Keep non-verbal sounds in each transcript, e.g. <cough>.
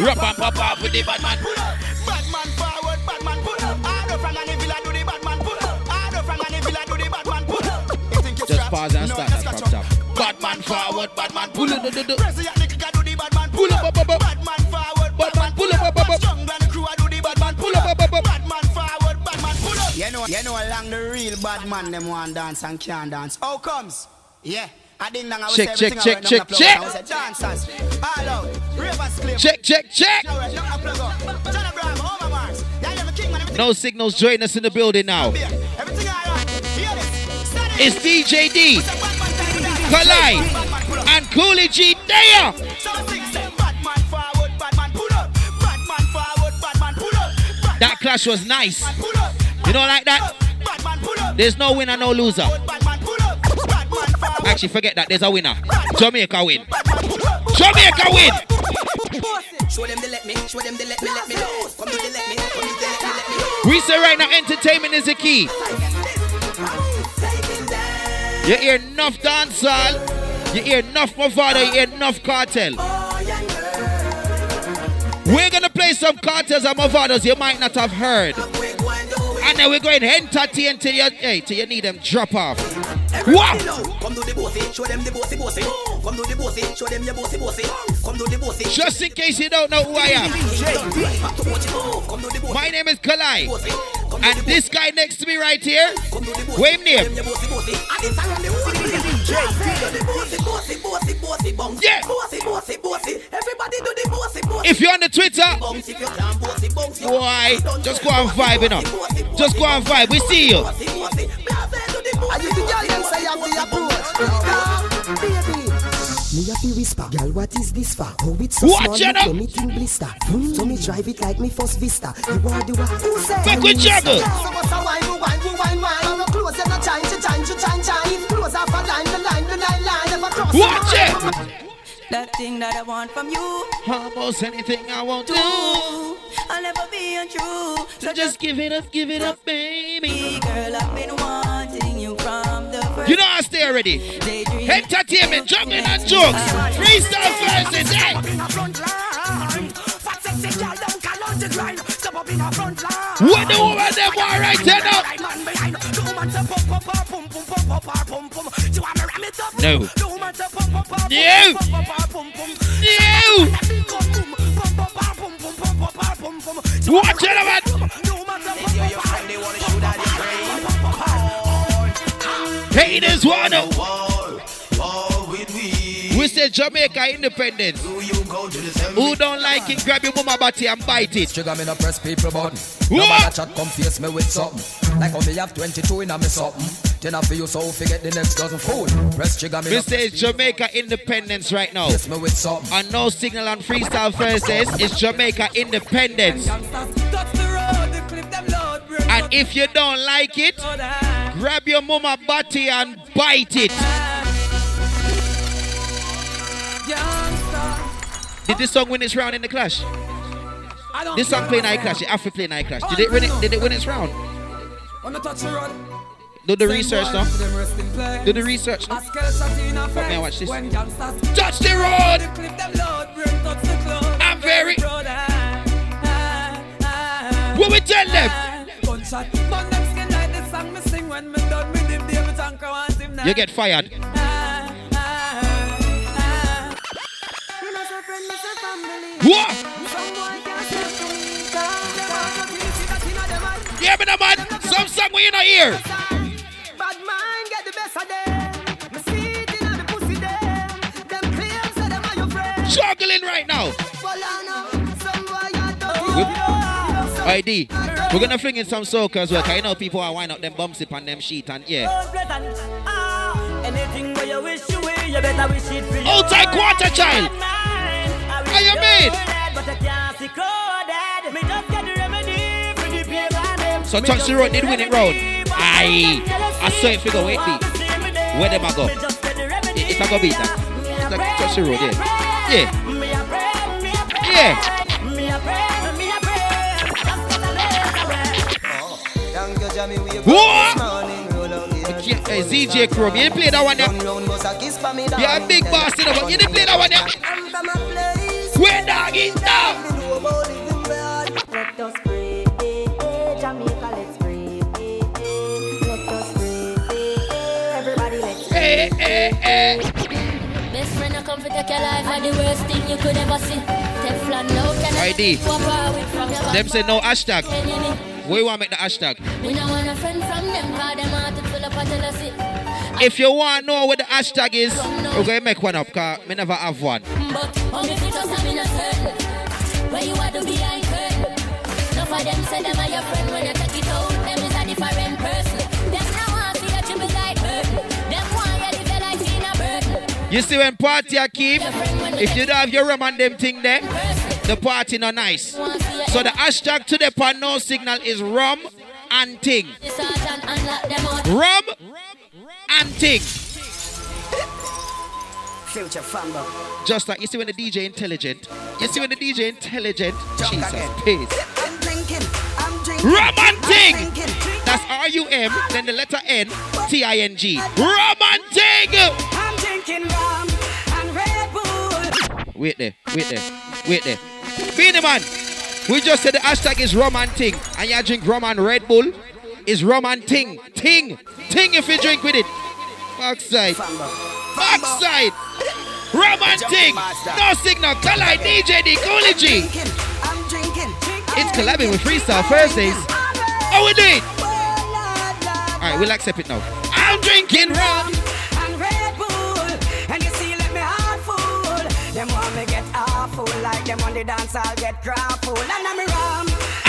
Rap and pop off with the bad man. Bad man forward, bad man pull up. Ardo from an villa do the bad man pull up. Ardo from an villa do the bad man pull up. You think you Just pause and start just that catch up. top. Bad man forward, bad man Pull pull up, up. President nigga do the bad man Pull pull up, up. up, up, up. Bad man forward, bad man pull up. pull up, up, up. Jungle and crew do the bad man pull Pull up, up. up, up. Bad man forward, bad man pull up. You know, you know, along the real bad man them want dance and can't dance. How comes? Yeah. I didn't know I was Check, everything check, check, check, the plug. I was a dancers. All out. Check, check, check. No signals join us in the building now. It's DJ D, and Koolie G there. That clash was nice. You don't like that? There's no winner, no loser. Actually, forget that. There's a winner. Jamaica win. Jamaica win. We say right now, entertainment is the key. You hear enough dancehall, you hear enough Mavado, you hear enough cartel. We're gonna play some cartels and Mavados you might not have heard. And then we're going entertain till you, hey, till you need them drop off. What? Come to the bossy, show them the bossy bossy. Come to the bossy, show them your bossy bossy. Come to the bossy. Just in case you don't know who I am. Back to what you move. Come to the bossy. My name is Kalai. bossy. Come to And this guy next to me right here, Come to the bossy. what him name? Yeah. Bossy bossy bossy. Everybody do the bossy bossy. If you're on the Twitter, bounce if you can bossy bounce. you boy, just go and vibe, you know. bossy, bossy, Just go and vibe. We see you. Bossy, bossy. Blase do the Are you the girl them say I'm the approach? Baby. Me a fi whisper, girl, what is this for? Oh, it's so Watch small, it it me think blister. Hmm, So me drive it like me first vista. You are the one who say Fuck with juggle. So what's a wine, who wine, who wine, wine? No close and no chine, she chine, she chine, chine. Close off a line, the line, the line, line. Never cross Watch it. That thing that I want from you, Almost anything I won't do. I'll never be untrue. So just give it up, give it up, baby. Girl, I've been wanting You know I stay already. Entertainment, juggling and jokes. Freestyle verses, hey. What the woman them want right here now? No. No. No. Watch it, man. Haters oh. wanna. We say Jamaica independence. Who don't like it, grab your mama body and bite it. Trigger me no press people button. What? Nobody chat come face me with something. Like how me have 22 in a me something. Then I feel you so forget the next dozen fool. Press trigger me We no say Jamaica independence right now. face me with something. And no signal on freestyle Thursdays. It's Jamaica independence. If you don't like it, grab your mama body and bite it. Did this song win its round in the clash? This song play night clash. It have play night clash. Did it win it? Did it win its round? Do the research now. Do the research. Let me watch this. Touch the road. I'm very. What we tell them? You get fired. What? Yeah, but man, some song we in our ear. Bad man get the best of them. Me see it inna the pussy them. Them claims say them are your friends. Juggling right now. Well, I know some boy a dirty. ID. We're gonna fling in some soca as well. Cause you know people are wind up them bumps up on them sheet and yeah. Oh, Anything where you wish you will, you better wish it for Old time quarter child. How you mean? But I can't see crowded. Me just get the remedy for the pain on them. So touch the road, did win it round. Aye. I saw it figure wait beat. Where them I go? It- It's a go beat that. It's like touch the road, yeah. Yeah. Yeah. What? Hey, ZJ Crow, you didn't play that one there. You're a big boss, you know, but you didn't play that one there. Where dog is down? Eh, eh, eh. Best friend, I come for take your life, and the worst thing you could ever see. Teflon, no, can I? ID. Them say no hashtag enemy. We want to make the hashtag. We don't want a friend from them, cause them heart is full of jealousy. If you want to know what the hashtag is, we're going to make one up because we never have one. But only if you just have in a certain Where you are to behind curtain Enough of them say them are your friend when you take it out Them is a different person Them now want to see you triple like burden Them want you live your in a burden You see when party a keep, Your friend when you if you don't have your rum and them thing there, the party not nice. Want to see you So the hashtag to the pan no signal is rum and ting. the sergeant and lock them out Rum and ting. Future fambo. Just like you see when the DJ intelligent. You see when the DJ intelligent. Jesus, peace. I'm drinking. I'm drinking. Rum and ting. That's R U M, then the letter N, T I N G. Rum and ting. I'm drinking rum and Red Bull. Wait there, wait there, wait there. Beenie Man, we just said the hashtag is rum and ting, and you drink rum and Red Bull. Is rum and ting, ting, ting if you drink with it. Backside, backside. Rum and ting, no signal, Kalai DJ D drinking. It's collabing with Freestyle Thursdays. Oh, we do it. Alright, we'll accept it now. I'm drinking rum. Them on the dance, I'll get crap full. And I'm rum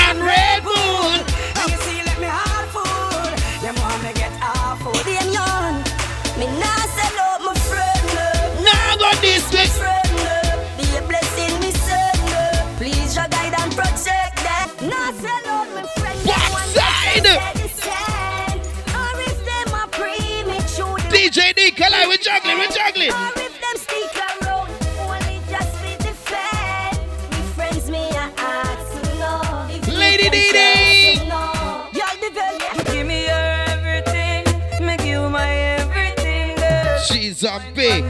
And Red Bull. And you see, let me heart full. Them want me get awful. Them young Me nah sell out my friend love Now go this way. Friend love Be a blessing me son love Please your guide and protect them Nah sell out my friend Backside. Or if them a premature DJ D, Kalai, we're juggling, we're juggling. If me Lady friends Dee ask to know. Y'all the girl, you give me your everything. Make you my everything, girl. She's a big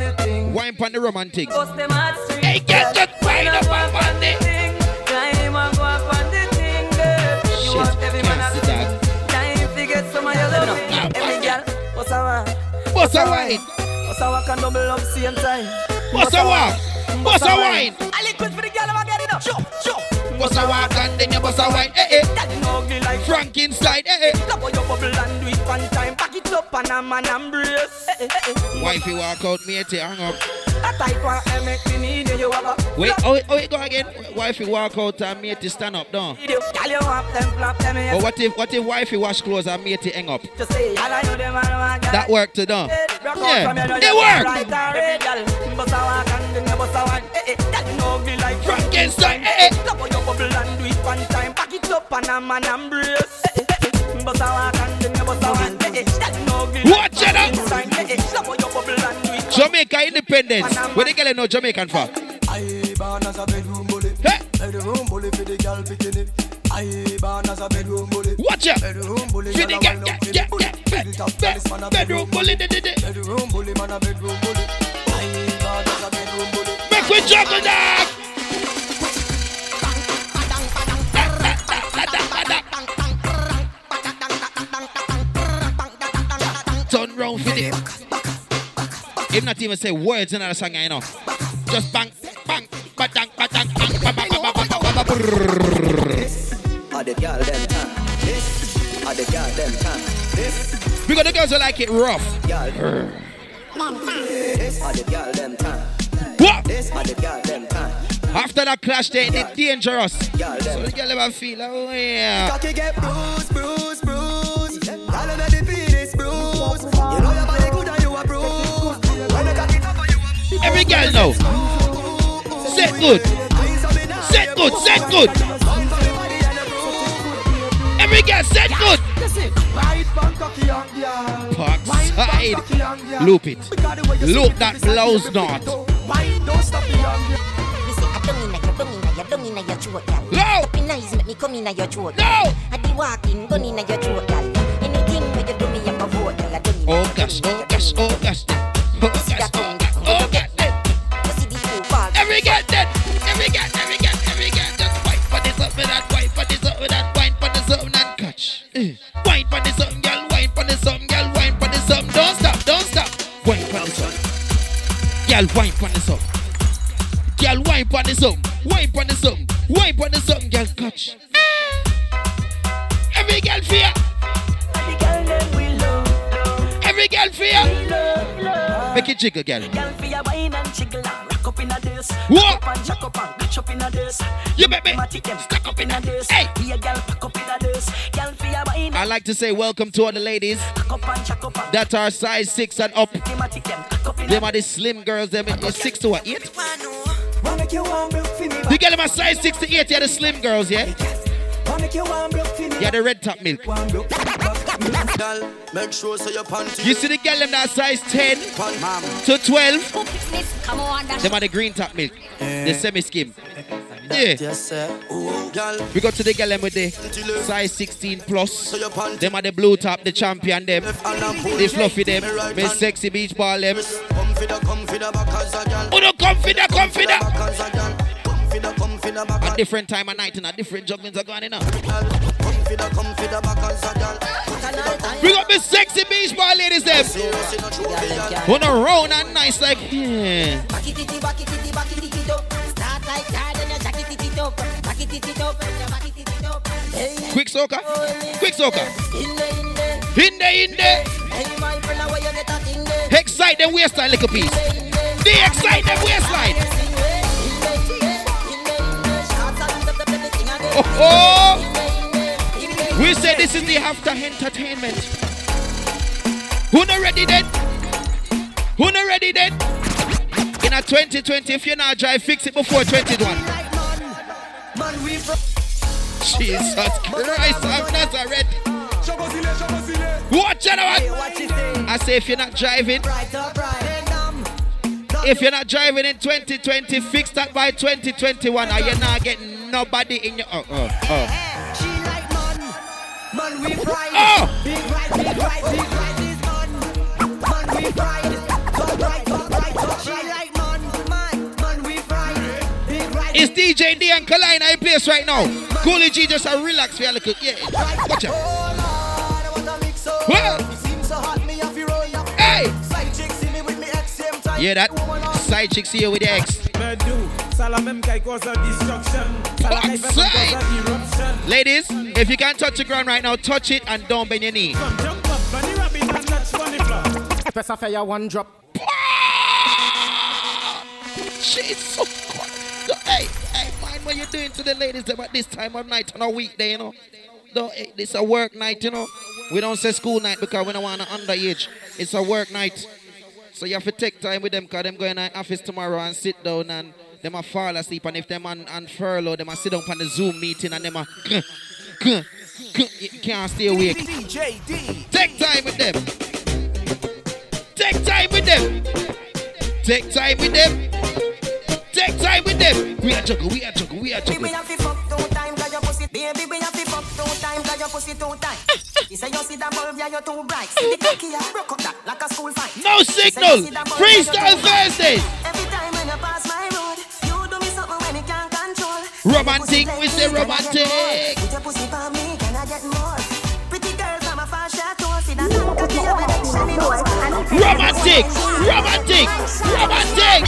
wine pan the romantic. Bust them hot street, Hey, get that wine up on on the thing. And go up on the thing, girl. You want every man can't a see that. Time to get some of your loving. No, no. Every girl, what's a wine? What's a wine? What's a wine can double up same time. What's a walk? What's a wine? What's a walk and then you bust a wine? Eh eh. That ugly like Frankenstein. Eh eh. Love how you bubble and do it up and eh, eh, eh, you embrace. Wifey walk out, matey hang up. A type of make need you have. Oh, wait, oh, oh, go again. Wifey walk out and matey stand up, don't. You up them, flop them. But what if, what if wifey wash clothes and matey hang up? Just say, I know them That worked, don't. Yeah, they work. Frankenstein, eh, eh. Double your bubble and do it one time. Pack it up and embrace. Bust a walk and then you bust a walk. Jamaica independence. Where the girl know Jamaican for? I born as a bedroom bully. Hey, Bedroom bully for the girl bikini. I born as a bedroom bully. watch out. Bedroom bully. For the girl, yeah, yeah, bully. yeah. Bed- Bedroom bully, de- de. Bedroom bully, man a bedroom bully. I born as a bedroom bully. Make we juggle that. Turn round for the. If not even say words in that song, you know. Just bang, bang, badang, badang, bang, bang, bang, bang, bang, bang, bang, bang. Are the girl them time? This. Are the girl them time? This. Because the girls will like it rough. This. Are the girl them time? What? This. Are the girl them time? After that clash, they it's dangerous. So the girl ever feel, oh yeah. Cocky get bruised, bruised, bruised. Every girl now. Set good. Set good. Set good. Every girl set good. Park side. Loop it. Loop that blouse knot. No! Nice, make me come in your throat. No! I be walking, gun in your throat, girl. Anything where you oh gosh. You see the two. Every. Every girl, every girl, every girl. Just wine for this up with that, wine for this up with that, wine for this up and catch. Eh. Wine for this up, girl, wine for this up, girl, wine for this up. Don't stop, don't stop. Wine for this up. Girl, wine pon this up. Girl, wine pon this up. Wine pon this up. Wine pon this up. Girl, catch. Every girl fear. Fear. love, love. Make it jiggle, girl. Girl for wine and jiggle rock up in a this. What? And jack up and catch up in a this. You make me Matic stuck up in a this. Hey. Be girl pack up in a this. Girl for wine I like to say welcome to all the ladies pack up and jack up and that are size six and up. Matic them pack up in Them a are the slim girls. Them is six to what eight. You one broke for me, The girl them are size six to eight. Yeah, the slim girls. Yeah, you one broke yeah, the red top milk. One broke for me, Girl, make sure so your panty. You see the girl them that size ten Mom. to twelve. Come on, Them are the green top milk, the semi skim. Yeah. Yes, sir. Ooh, girl, We go to the girl them with the size 16 plus. Them are the blue top, the champion them. And The fluffy them. Me right Me hand. sexy beach ball them. Come for the, come for the back as a girl. Who don't come for that, come for that. Back as a girl. Come for the, come for the back A as different time of night and a different jugglings are going on. a girl. Them. Serious a. Round and nice like yeah. Like Quick soaker. Quick soaker. in the, in the. In there, in there. Excite them waistline little piece. The, They excite them waistline. Oh, oh. We say this is the after entertainment. Who not ready then? Who not ready then? In a 2020, if you're not drive, fix it before 21. Man, we from Jesus Christ of Nazareth. Watch out, what you? I say if you're not driving, Right up, right. Hey, dumb. if you're not driving in 2020, fix that by 2021 or you're not getting nobody in your... Oh, oh, oh. She like man. Man, we pride. Oh! Big right, big right, big right It's DJ D and Kalina in place right now. Koolie G just a relax for a little. Yeah, watch. Oh, Lord. Well. Hey! Hear that? Side chick see you with the ex. Ladies, if you can't touch the ground right now, touch it and don't bend your knee. Press a fire one drop. She's so cold. Hey, hey, mind what you're doing to the ladies them at this time of night on a weekday, you know. No, hey, this a work night, you know. We don't say school night because we don't want an underage. It's a work night. So you have to take time with them because them going to office tomorrow and sit down and them a fall asleep and if them on, on furlough, them a sit down on the Zoom meeting and them a <laughs> you can't stay awake. Take time with them. Take time with them. Take time with them. Take time with them. We are juggle, we are juggle, we are Baby, juggle. we have to fuck two times, got your pussy. Baby, we have to fuck two times, got your pussy two times. You say you see that bulb, yeah, you're too bright. See the cocky, yeah, broke up that like a school fight. No signal. Freestyle Thursdays. Every time when you pass my road, you do me something when you can't control. Romantic, we say romantic. Put your pussy for me, can I get more? Romantic, romantic, romantic.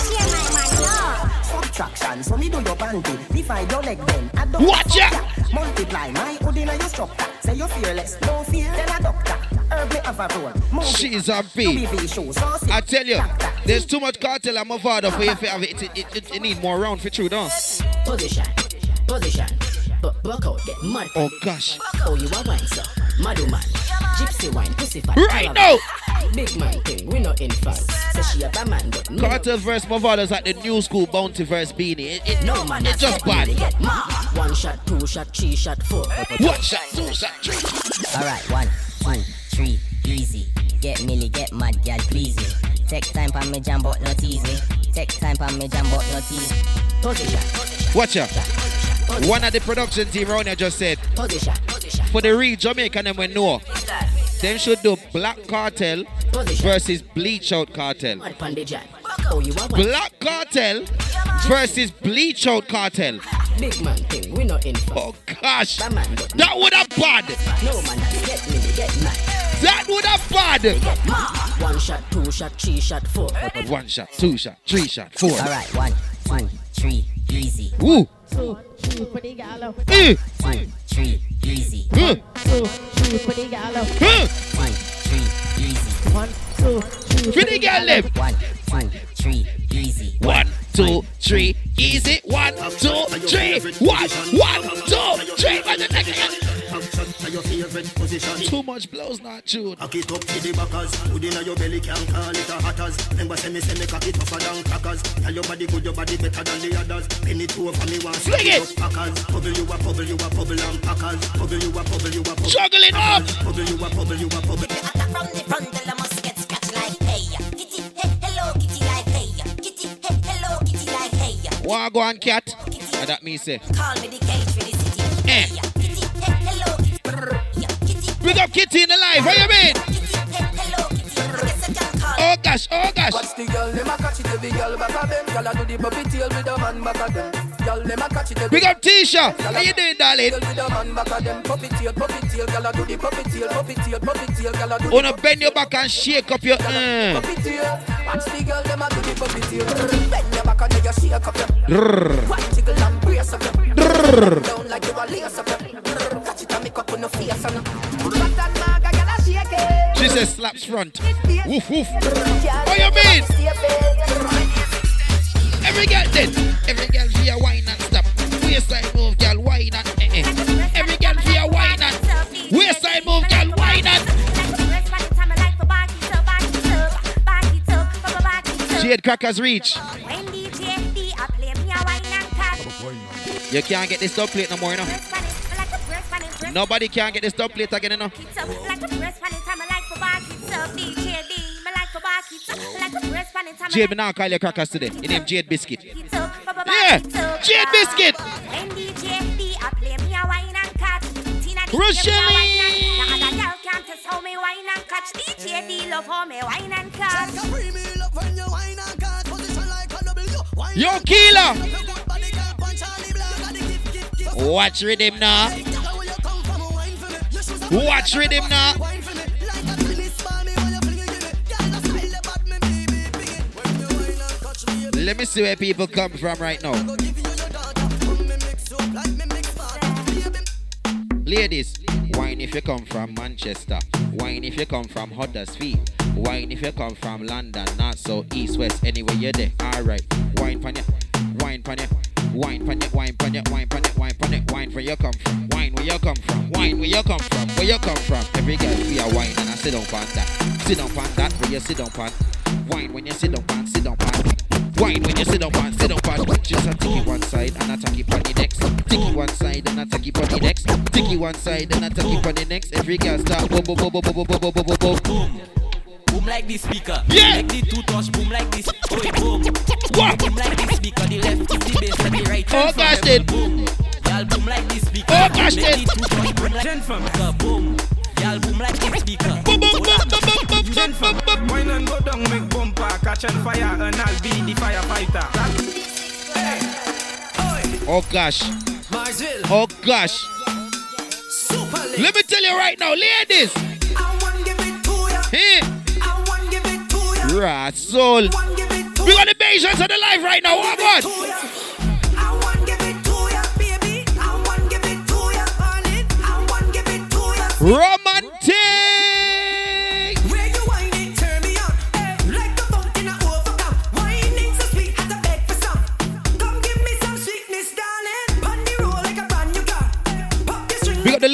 Subtraction, so me do your panty. Divide your leg then. I don't Watch fuck ya. ya. Multiply my hood in your structure. Say you're fearless, no fear, then a doctor. Herb me have a roll. Move She's it. a bee. UBV show, so sick. I tell you, there's too much cartel. I'm a father for you if it. It, it, it, it need more round for true, don't? Position, position. But buck out, get mad. Oh gosh. Oh, you a wine, sir. Madu man. Gypsy wine, pussy fat. Right now. Big man thing, we not in fast. Say she a bad man, but me Cartel verse Mavado's like the new school bounty verse Beenie. It, it, no man. it's just bad. Get mad. One shot, two shot, three shot, four. One shot, two shot, three. Alright, one, two, three, easy. Get milly, get mad, gal, please me. Take time for me jam, but not easy. Take time for me jam, but not easy. Position, Watch out. One of the production team around here just said, for the real Jamaican them we know, them should do Black Cartel versus Bleach Out Cartel. Mad pan the jam. You a wine. Black Cartel versus Bleach Out Cartel. Big man thing, we not in Oh gosh. That man got That would have bad. No man, get me, get mad. That would have bad. One shot, two shot, three shot, four. One shot, two shot, three shot, four. Alright, one, two, three, easy. Woo. Two, three. Eh. Two, three, easy. Huh. Two, three for the gal. Huh. Easy. One, two, three For the them. One, two, three, easy. One, two, three, easy. One, two, three. One, one, two, three. One, your favorite position. Too much blows, not true. Cock it up to the backers. Food inna your belly can call it a hatters. Remember say me say me cock it tougher than crackers. Tell your body good, your body better than the others. Penny two over me want Fling it. packers. Bubble you a bubble, you a bubble and packers. Bubble you a bubble, you a bubble. Juggling up. Bubble you a bubble, you a bubble. From the front, I must get scratched like hey. Kitty, hey, hello, kitty like hey. Kitty, hey, hello, kitty like hey. Wagwan cat. And that me say. Call me the cage for the city. Eh. Big up Kitty in the life. What you mean? hey, hello, kitty. I guess I can call Oh gosh, oh gosh. Watch the girl, them a catch it, every girl back of them. Girl a do the puppy tail with a man back of them. Girl, them a catch it, every Big up Tisha. How you doing, darling? girl with a man back of them. Puppy tail, puppy tail. Girl a do the puppy tail, puppy tail, puppy tail. Girl a do. Wanna bend your back and shake up your. Uh. puppy tail. Watch the girl, them a do the puppy tail. Bend your back and you shake up your. Jiggle and brace up your. Down like you a lace up your. Catch it and make up on the face and. She says slaps front. Woof woof. What you mean? Every girl then. Every girl for a wine and stop. Waistline move, girl, wine and eh eh. Every girl for a wine and waistline move, girl, wine and. Jade Crackers reach. You can't get this dub plate no more, you know. Nobody can get this dub plate again, you know. Jade, me I call you crackers today. Your name Jade Biscuit. Yeah, Jade Biscuit. When DJD, I. Rochelle. Yo, killer. Watch rhythm now. Watch rhythm now. Let me see where people come from right now. Ladies, wine if you come from Manchester. Wine if you come from Huddersfield. Wine if you come from London, not so east, west, anywhere you're there. Alright, wine pan wine pan wine pan wine pan wine pan wine pan wine where you come from, wine where you come from, wine where you come from, where you come from. Every girl be a wine and I sit down pan that, sit down pan that, where you sit down pan. Wine when you sit down pan, sit down pan. Wine when you sit down pan, sit down pan. Just a ticky one side and a tacky pan the next. Ticky one side and a tacky pan the next. Ticky one side and a tacky pan the next. Every girl start boom boom boom boom boom boom boom boom boom boom. Boom like this speaker. Yeah. Like the two touch. Boom like this. Oh, boom. What? Boom like this speaker. The left is the bass and the right. Oh, gosh, then. Boom. Y'all boom like this speaker. Oh, gosh, then. two touch. Boom like speaker. Boom. Y'all boom like this speaker. Boom boom boom boom boom boom boom boom boom. Wine and go down, make bumper, catch on fire, and I'll be the firefighter. Oh gosh. Oh gosh. Let me tell you right now, ladies. Hey. Right, soul. We got the Bayesians on the live right now.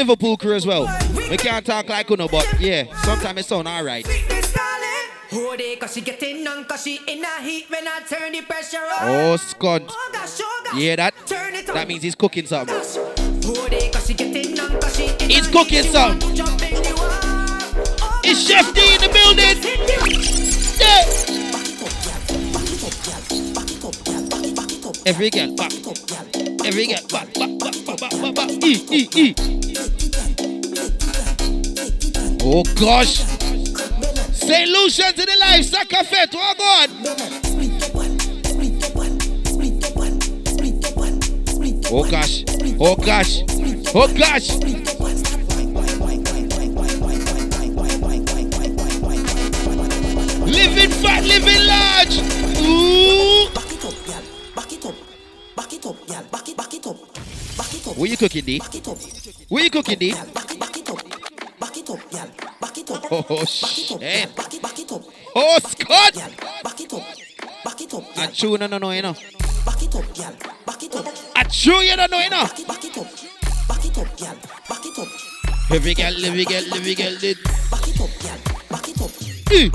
Liverpool crew as well. We can't talk like Uno, but yeah, sometimes it sound alright. Oh, Scott. Yeah, that, that means he's cooking something. He's cooking something. It's Chef D in the building. Yeah. Every girl. Every girl back, back, Oh gosh. St. Lucia to the life, sucker Sakafet. Oh God. Oh gosh. Oh gosh. Oh gosh. Living fat, living large. Ooh. Back it up, girl. Back it up. Back it up, girl. Back it, back it up. Back it up. Where you cooking, D? Back it up. Where you cooking, D? Back it, back. Oh, shit. Back it, up. back it up. Oh, Scott. Back it up. Back it up. I chew no no no you know. Back it up, gal. Back it up. I chew you don't know you know. Back it up. Back it up, gyal. Back it up. Every girl, every girl, every girl did. Eh.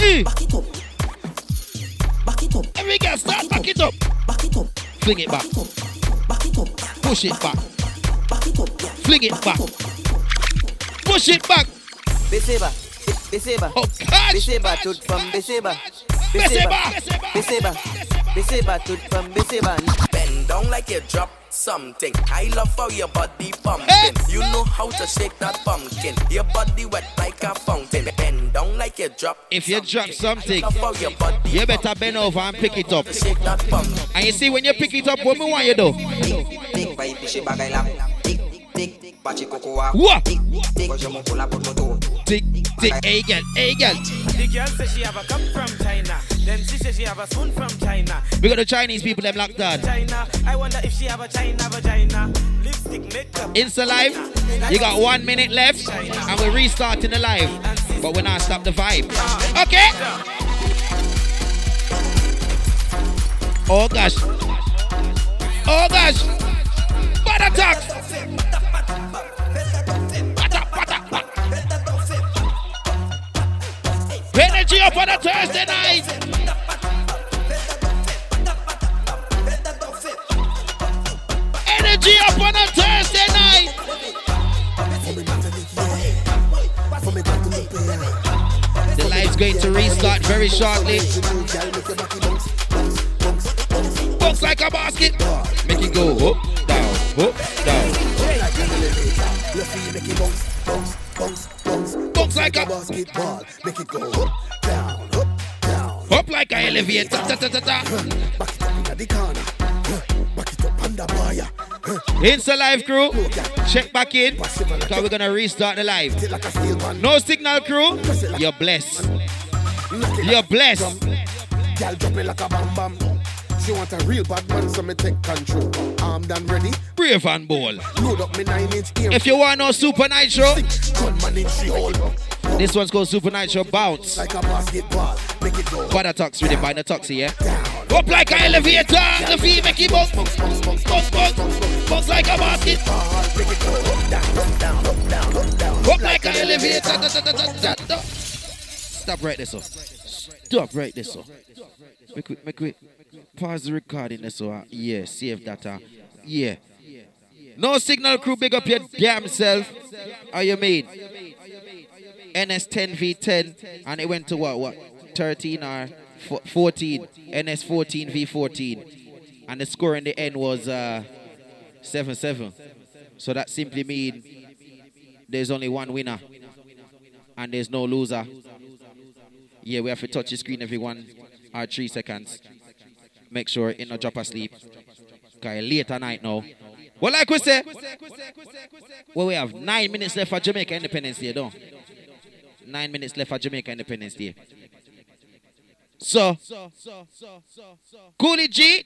Eh. Every girl start back it up. Fling it back. Back it up. Push it back. Back it up. Fling it back. Push it back. Beseba, Beseba. Oh gosh. Beseba, tout from Beseba. Beseba. Beseba, Beseba, tout from Beseba. Bend down like you drop something. I love how your body pumping. You know how to shake that pumpkin. Your body wet like a fountain. Bend down like you drop. If you drop something, Love how your body you better bend over and pick it up. shake that pumpkin. And you see when you pick it up, what me want you do? Tik vai piche bagay la. Tik, tik, pachi kokoa. What? Tik, tik, bojo mo pula pot moto. Tick, tick, hey girl, hey girl. The girl says she have a cup from China. Then she says she have a spoon from China. We got the Chinese people them locked down. China. I wonder if she have a China vagina. Lipstick, makeup. Insta live, you got one minute left, and we're restarting the live. But we're not stop the vibe. Okay? Oh gosh. Oh gosh. Butt attack. Energy up on a Thursday night. Energy up on a Thursday night. The live's going to restart very shortly. Bounce like a basket. Make it go up, down, up, down. Like a basketball. Make it go up, down, up, down. Up like an elevator. Ta, ta, ta, ta. Back it up in the corner. Back it up under. Huh, Insta live crew, check back in. Because we're to restart the live. like a steel man. No signal crew, you're blessed. You're blessed. Girl drop it like a bam bam. She want a real bad man, so me take control. Armed and ready. Brave and bold. Load up me nine inch ear. If you want no Super Nitro, Gunman in she hole. This one's called Super Nitro Bounce. Like a basketball. Make it go. Talks with it by the yeah? Up like an elevator, the feet make it bounce. Bounce, bounce, bounce like a basket. Up down, up, like an elevator. Da, da, da, da, da, da. Stop right there, so. Stop right there, so. Make quick, make quick. Pause the recording there, so. uh, Yeah, save that. uh, Yeah. No signal crew, big up your damn self. How you mean? NS10 V10, and it went to what? What? 13 or 14? NS14 V14, and the score in the end was uh, 7-7. So that simply means there's only one winner, and there's no loser. Yeah, we have to touch the screen every one or three seconds. Make sure it not drop asleep. Okay, late at night now. Well, like we say, well, we have nine minutes left for Jamaica Independence Day, don't? Nine minutes left for Jamaica Independence Day. So, Koolie G,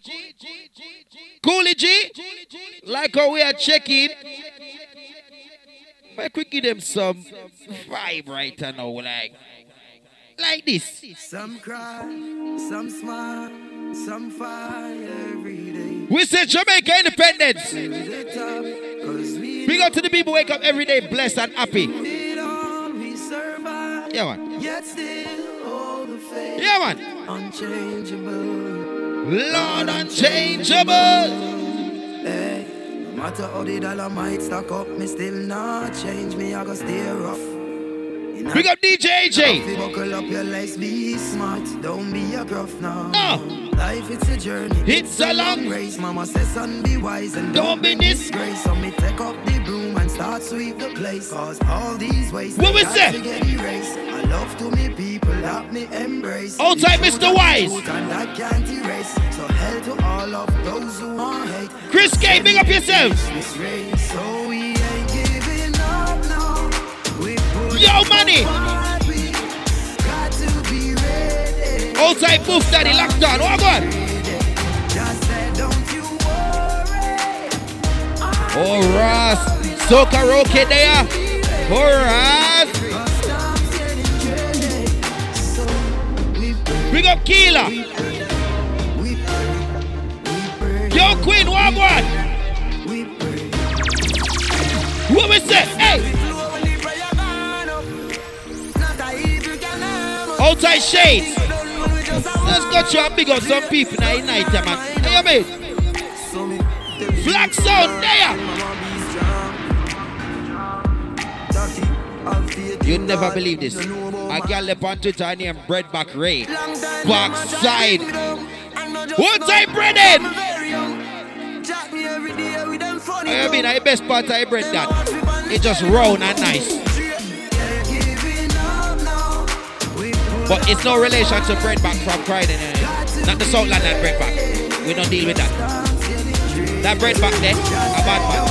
Koolie G, like how we are checking, make we give them some vibe right now, like, like this. Some cry, some smile, some fight every day. We say Jamaica Independence. To the top, cause we Big up to the people wake up every day blessed and happy. Yeah, man. Yet still the faith. Yeah, man. Unchangeable. Lord unchangeable. Hey, no matter how the dollar might stack up, me still not change me. I go stay rough. Big up DJ AJ. buckle up your legs, be smart. Don't be a gruff now. No. Life it's a journey. It's a long race. Mama says, son, be wise and Don't be disgraced. So me take up the broom and start sweep the place. Cause all these ways What got say? to get erased. A Love to me people that me embrace. Outside Mr. Wise. And I can't erase. So hell to all of those who want hate. Chris K, big up yourself. This race, so we ain't Yo, money. be. Outside Boof Daddy, locked on. You worry. Oh, Ross. So karaoke there. Oh, Ross. Big up Keela. Yo, Queen, what on? What we say? Hey. Outside Shades. Let's go to and big up some people now in night, man. Hey, mean? Black sound there. You never believe this. A girl up on Twitter named Breadback Ray. Backside. One time breaded. I mean, the best part I bread that. It just round and nice. But it's no relation to breadback from Croydon. eh. Not the Southland and breadback. We don't deal with that. That breadback there, a bad man.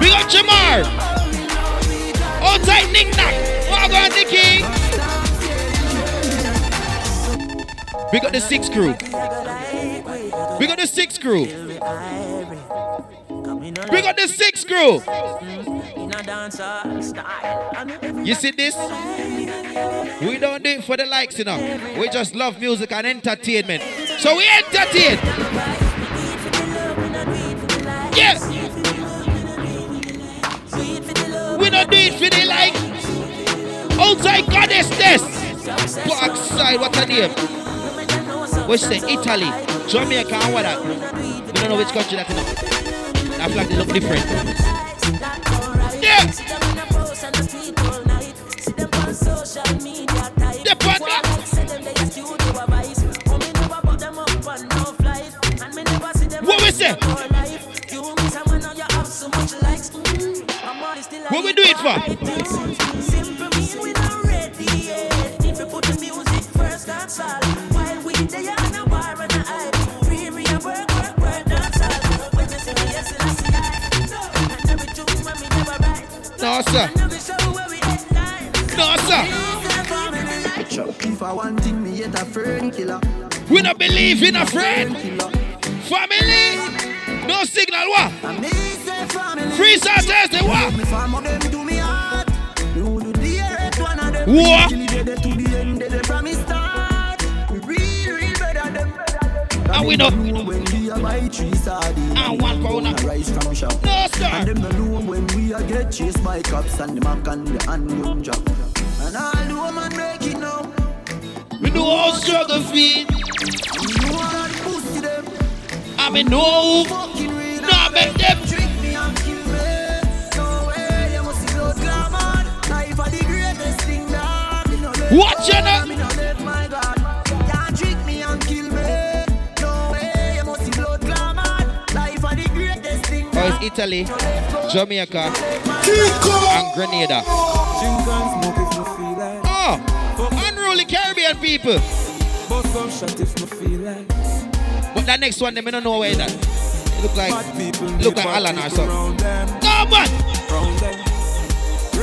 We got Jamar. Outside Nick Nack. What about the king? We got the six crew. We got the six crew. We got the six crew. You see this? We don't do it for the likes, you know. We just love music and entertainment. So we entertain. Yes. We don't do it for the like. Outside oh, goddess this. Backside, what a name? What's say? Italy, Jamaica, and what that? We don't know which country that is. That flag look different. No, sir. No, sir. If I want thing, me yet a friend killer. We don't believe in a friend. Family. No signal, what? Free Thursday, what? What? And we know. And ah, one corner. No, sir. And them know when we a get chased by cops and the mac and the handgun drop. And all the woman make it now. We know all struggle feet. You know how pussy them. I mean. No, the greatest thing Oh, it's Italy, Jamaica, and Grenada. Oh, unruly Caribbean people. But that next one, they I don't know where that. It look like, look like Alan or something. No, man.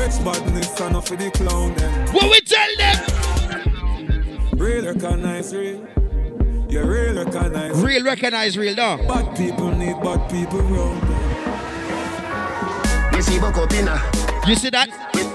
Rich badness and off for the clown them. What we tell them? Real recognize real. You real recognize Real recognize real, no. Bad people need bad people round them. We see Boko Pina. You see that?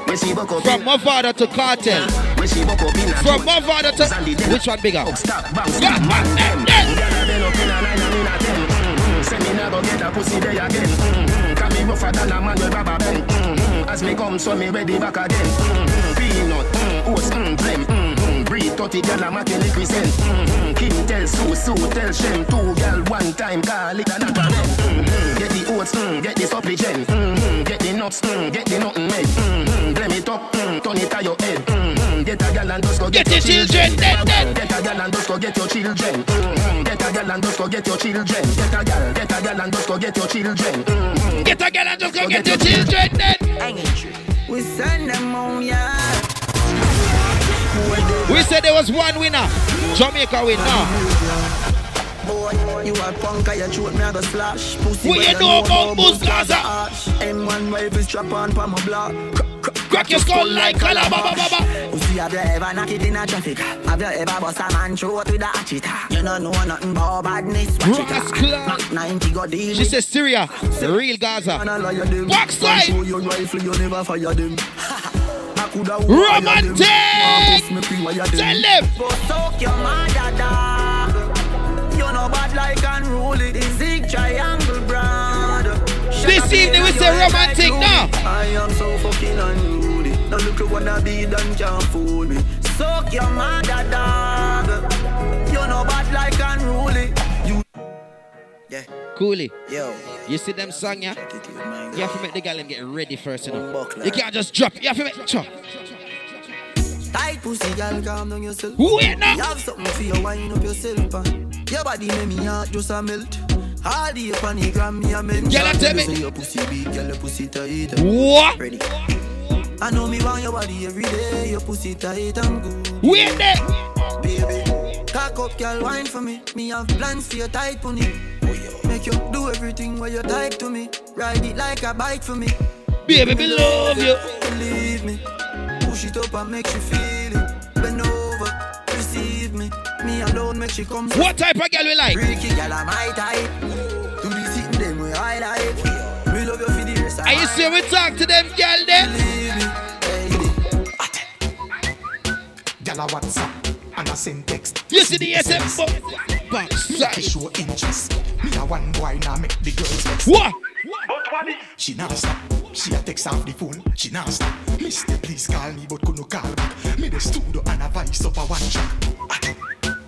We see Boko From my father to cartel. We see Boko Pina. From my father to which one bigger? Stop, bounce, Yeah, stop, man, them. them. Gyal a bend up in a nine and in a ten. Mm-hmm. Say me nah go get a pussy there again. Mm-hmm. Can me rougher than a man with rubber band. Mm-hmm. As me come, so me ready back again. Mm-hmm. Peanut, mm, oats, mm, blem. Mm-hmm. Breed 30 gyal a making represent. Mm-hmm. Kim tell Sue, Sue tell Shem. Two gyal one time call it a not a mm-hmm. Get the oats, mm, get the supplement. Mm-hmm. Get the nuts, mm, get the nothing made. Mm-hmm. Blem it up, mm, turn it to your head. Mm-hmm. Get a gyal and just go Get get, your children, dead, dead. Get a gal and just go get your children. Mm-hmm. Get a gal and just go get your children. Get a gal, get a gal and just go get your children. Mm-hmm. Get a girl and just go get your children dead. Hang it tree. We send them home, yeah. We said there was one winner. Jamaica win now. Boy, you a punk, I throat me a go slash. Pussy What you know about Boost Gaza? M1 rifle strap on pa my block. Crack your skull like Calababa. Pussy, have you ever knock it in a traffic? Have you ever bust a man throat with a hatchet? You don't know nothing about badness. Watch it. Rascal. Knock 90 go deal She says Syria, real Gaza. Backside. Your rifle, you never fire them. <laughs> I coulda Romantic. Tell them. Go soak your mother dog. You know bad like unruly. The zig triangle brand. This evening we say romantic now. I am so fucking unruly. Now look at what I be done can't fool me. Soak your mother dog. You know bad like unruly. You yeah. Koolie. Yo. You see them song, yeah? You have to make the gal them get ready first, you know. You can't just drop. You have to make. Chop. Tight pussy, girl, calm down yourself. Wait now. You have something for your wine up yourself. uh. Your body make me heart just a melt. All the the gram, me a men. Girl, I tell me. Your pussy big, girl, your pussy tight. What? Ready. I know me want your body every day. Your pussy tight and good. Wait there. Baby, cock up, girl, wine for me. Me have plans for your tight pony. Make you do everything while you type to me. Ride it like a bike for me. Baby, me love you. Believe me. Push it up and make you feel it. Bend over, receive me. Me alone make she come. What type of girl we like? Freaky girl, I'm my type. Do the sitting them way I like. Me love you for the rest of Are you see we talk to them girl there? Girl a WhatsApp and a send text. You see the SM bu- backside. Me show interest. Me a one boy now make the girls vex. What? But what if? She not stop. She a text off the phone. She not stop. Mister, please call me, but could no call back. Me the studio and a voice up a one track.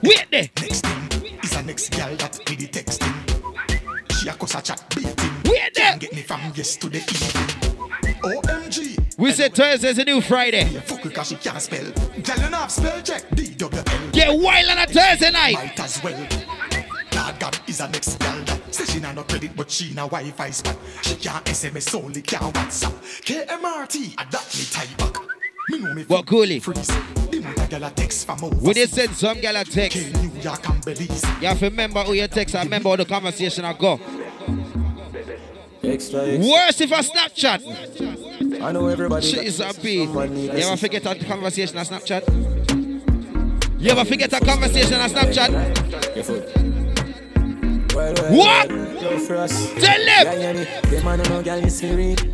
Wait there. Next thing is a next girl that me the texting. She a cause a chat beating. Wait there. Can't get me from yesterday evening. OMG. We said Thursday's a new Friday. Fuck her 'cause she can't spell. Girl, you know have spell check. D-W-L. Get wild on a Thursday night. Might as well. God God is a next girl that say she nah no credit but she na Wi-Fi spot. She can't SMS only can't WhatsApp. KMRT adapt me type back. Me know me What Koolie? freeze. The mother girl a text from over. When they send some girl a text, New York and Belize. you have to remember who you text and remember how the conversation I go. Extra, extra. Worse if a Snapchat. I know everybody. Shit is a beat. You ever forget a conversation on Snapchat? You ever forget a conversation on Snapchat? Well, well, What? well, Tell them. Yeah, yeah, me. Them man no girl is spirit.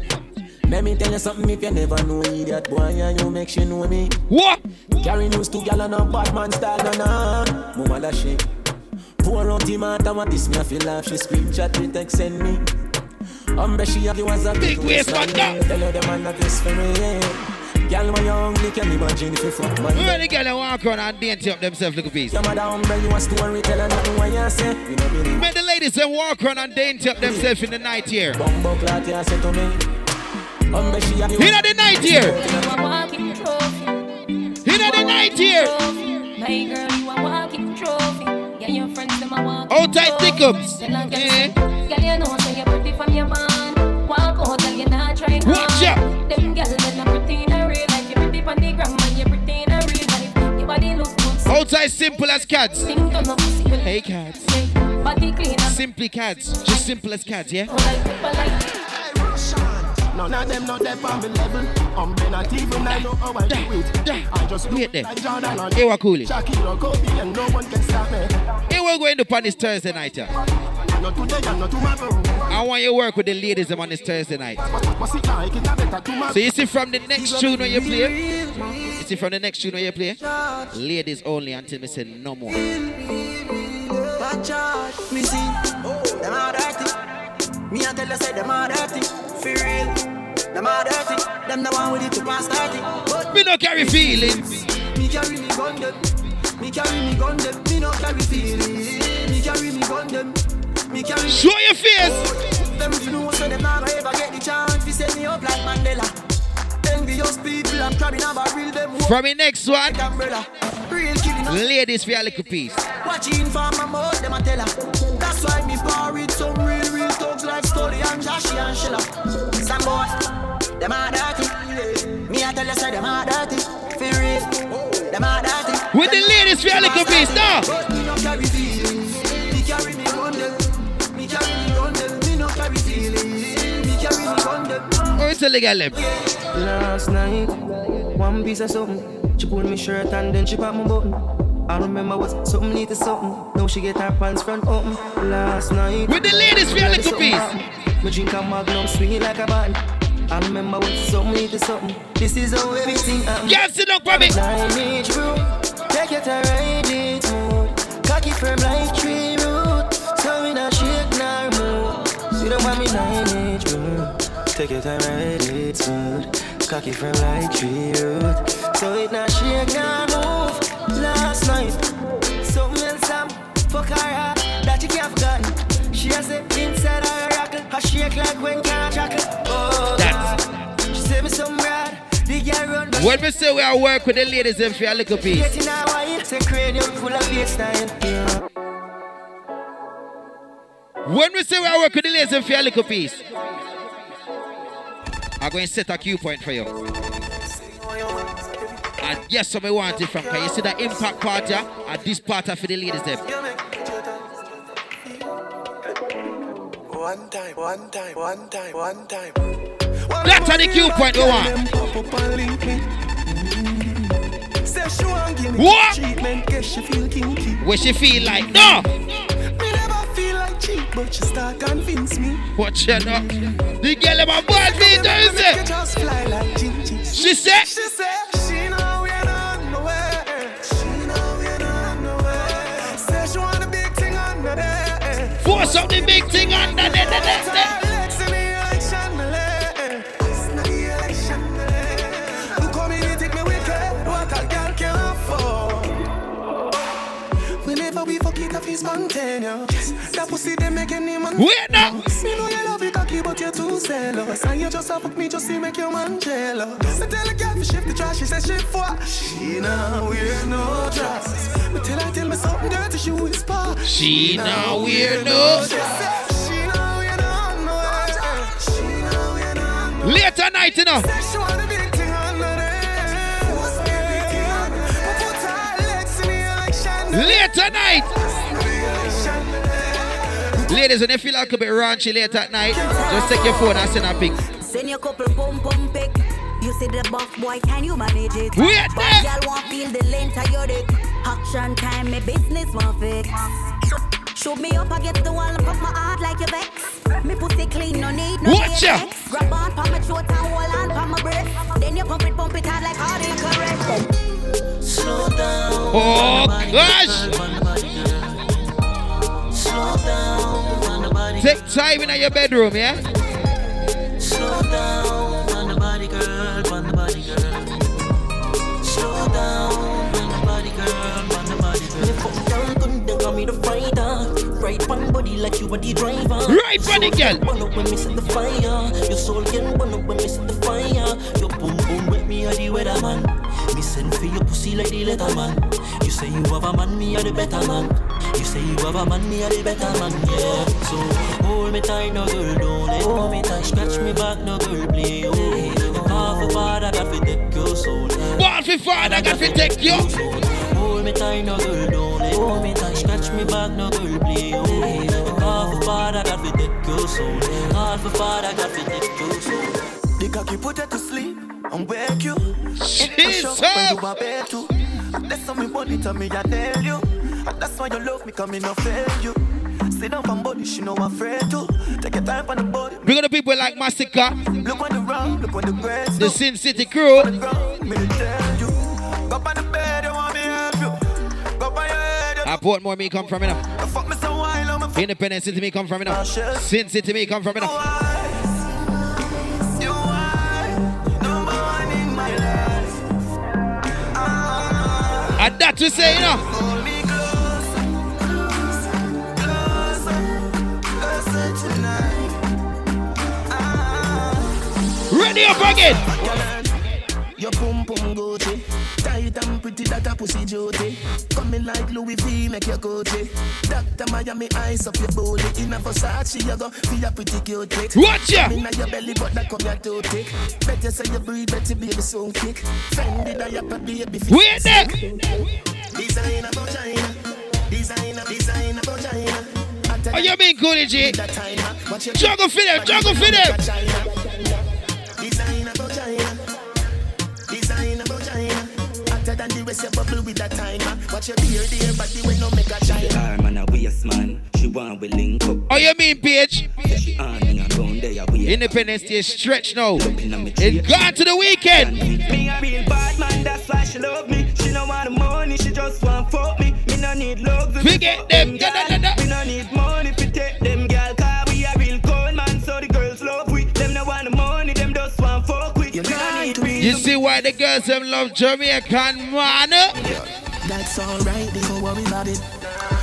Let me tell you something if you never know idiot boy and you make she know me. What? Carry news to gal and a bad man style no nah. Mama la shit. Pour out the matter what this me I feel laugh. She screenshot me text send me. Umbre she have you as a Big waist man down. Tell her them man not this for me. Girl, when you hungry, can imagine if you fuck man. When the girl walk around and dainty up themselves little piece. Your mother umbre you a story, tell her nothing what you say. You know believe. When the ladies them walk around and dainty up themselves in the night here. Bumbo clot you say to me. Umbre she have you. In the night here. You a walking trophy. In the night here. My girl, you a walking trophy. Yeah, your friends them a walking Out tight trophy. thickums. Then I get. Girl, you know so you're pretty from your man. Walk out, girl, you not trying Watch out. Them girls, them not pretty in a real life. You pretty from the gram, and you pretty in a real life. Your body look good. Outside simple as cats. Think turn up, see you Hey cats. Body clean and Simply cats. Just simple as cats, yeah? Like None of them not there on me level. I'm um, not even I know how I do it. I just Wait there. like Jordan and Hey, what cool it? Shaquille or Kobe and no one can stop me. Hey, we're going to on this Thursday night, yeah? Not today and not tomorrow. I want you to work with the ladies them on this Thursday night. What's? It's a better tomorrow. So you see from the next tune when you play, you see from the next tune when you play, ladies only until me say no more. Watch out, me see. Oh, them are dirty. Me I tell you say them are dirty. For real. Them are dirty. Them the one with it to pass 30. But Me no carry feelings. me carry me gun them. Me carry me gun them. Me no carry feelings. Me carry me gun them. Me carry. Show your face. Them if you know so them never ever get the chance to set me up like Mandela. Envious people, I'm crabbing a barrel them. From the next one, umbrella. Real killing us. ladies for a little piece. Watching for my mouth, them a tell her. That's why me par with some real, real thugs like Stolly and Joshy and Sheila. Some boy, them are dirty. tell you say them are dirty. For real, them are dirty. With the ladies, feel a little piece, no. But me no carry feelings. Me carry me gun. Me carry me gun. Me no carry feelings. Me carry me gun. Or it's a legal lip. Last night, one piece of something. She pulled me shirt and then she popped my button. I remember what something need to something. Now she get her pants front open. Last night, With the ladies, feel a like little something piece. Me drink a magnum, swing like a band. I remember what something need to something. This is how everything happens. Yes, sit down, Bobby. Nine inch bro, take it and ride it smooth. Cocky firm like tree root, so we not shake nor move. See them want me nine inch bro, take it and ride it smooth. Cocky firm like tree root, so it not shake nor move. Last night, something else Sam, fuck her heart, that you can't forgotten. She has it inside her rockle, her shake like when can't chuckle. Oh, When we say we are work with the ladies, them feel a little piece. Getting a wine, say cranium full of baseline. Yeah. When we say we are work with the ladies, them feel a little piece. I'm going to set a cue point for you. And yes, so me want it from. Can you see the impact part here? And this part are for the ladies them. One time, one time, one time, one time. That's the cue point we want. Say she want give me What? treatment, she feel. What she feel like? No! Me never feel like cheap, but she start convince me. What you know? The girl in my ball feet, Make is it? you just fly like She said, She said she know we don't nowhere. She know we don't nowhere. Say she want a big thing under there. force up the big thing under we fuck it up, it's spontaneous. That pussy they make any man. Wait now. Me know you love it cocky, but you're too zealous. And you just me just to make your man jealous. I tell a girl to shift the trash, she says shift what? She now wear no dress. Me tell her tell me something dirty, she whisper. She now wear no. She said she now wear no no. She now wear no no. Later night, you know. She want a big thing under there. What's the big thing under there? Put her legs in the like chandelier. Later night. Ladies, when you feel like a bit raunchy late at night, just take your phone and send a pic. Send your couple pump pump pick. You see the buff boy, can you manage it? Wait But there. Eh? y'all want feel the length of your dick. Action time, my business want fix. Shoot me up against the wall and pop my heart like your vex. Me pussy clean, no need no Watch ya. Grab on pa my throat and hold on pa my breath. Then you pump it, pump it hard like hard correct. Slow down. Oh, gosh. Take time in your bedroom, yeah? Slow down. on the body, girl. On the body, girl. Slow down. on the body, girl. On the body, girl. Me fuck down, gun down, got me the fighter. Right on body like you are the driver. Right body, girl. Burn up when me set the fire. Your soul can burn up when me set the fire. Your boom boom with me are the weatherman. Me send for your pussy like the letterman. You say you have a man, me are the better man. You say you have a man, me are the better man. Yeah. So hold me tight, no girl, don't let hold me tight. Scratch me back, no girl, play. Oh, half a father got to take your soul. Ball for father got to take you. Hold me tight, no girl, don't let hold me tight. Scratch me back, no girl, play. Oh, half a father got to take your soul. Half a father got to take your soul. The cocky put her to sleep and wake you. Jesus. When you are bed too. That's how me body tell me I tell you. And that's why you love me, come me no fail you. Sit down on body, she know I'm afraid to. Take your time on the body. Up the people like Massacre, Look on the round, look on the grass. the Sin City crew. Me to tell you. Go on the bed, you want me help you. Go on your head, I bought more me come from, you know. fuck me so wild, I'm a City me come from, you know. Sin City me come from, you know. You are number one in my life. Ah. And that to say, you know. Ready up again. Your pum pum Gucci, tight and pretty that a pussy duty. Coming like Louis V, make your Gucci. Doctor Miami ice up your booty. In a Versace, you go feel a pretty cute. Watch ya. In your belly, but that come your too thick. Better say you breathe, better baby soon kick. Fendi diaper, baby. Wait there. Designer vagina. Designer, designer vagina. Oh, you mean Koolie G? Juggle for them, juggle for them. Hotter than the rest, you bubble with that timer. Watch your beard, dear body when no make a china. Her man a waste man. She want we link up. Oh, you mean Paige? She on me a round there a wait. Independence Day stretch now. It's gone to the weekend. Me a real bad man, that's why she love me. She no want the money, she just want fuck me. Me no need love. Forget them, da, da, da, da. Me no need money fi take them gal, cause we a real cold man, so the girls love we. Them no want the money, them just want fuck we. Me no need You see why the girls them love Jamaican man? That's alright, don't worry about it.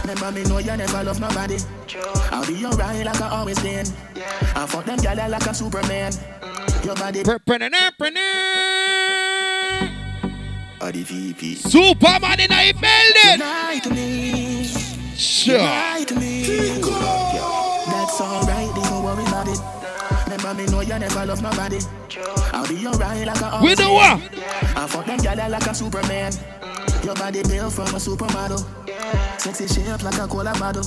Remember me know you never love nobody. I'll be alright like I always been. I fuck them gyal like a Superman. Your body. Body VP. Superman in a building. Lie to me. Sure. Lie to me. That's alright, don't worry about it. Me know you never love nobody. I'll be alright like I always We been. what? I fuck them gyal like a Superman. Your body built from a supermodel. Sexy shape like a cola bottle.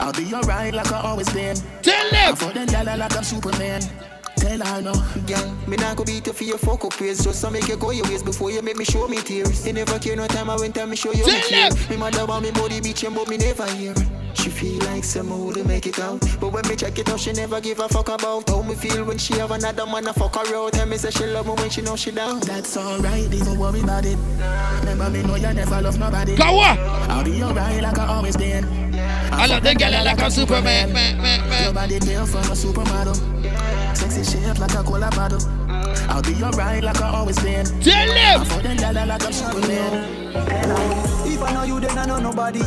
I'll be alright like I always been. Tell them. I fuck them gyal like I'm Superman. Tell her no. Girl, me not go beat you for your fuck up ways Just to make you go your ways before you make me show me tears You never care no time I went and me show you me Tell care Me mother want me body bitch but me never hear She feel like some hoe to make it out But when me check it out she never give a fuck about How me feel when she have another man a fuck her out Tell me say she love me when she know she down That's alright, don't worry about it. Remember me know you never love nobody. Go what? I'll be alright like I always been. I love the girl like a Superman. Man, man, man. Your body built from a supermodel. Sexy shape like a cola bottle. I'll be alright like I always been. Tell. I fuck them gyal like I'm Superman. If I know you then I know nobody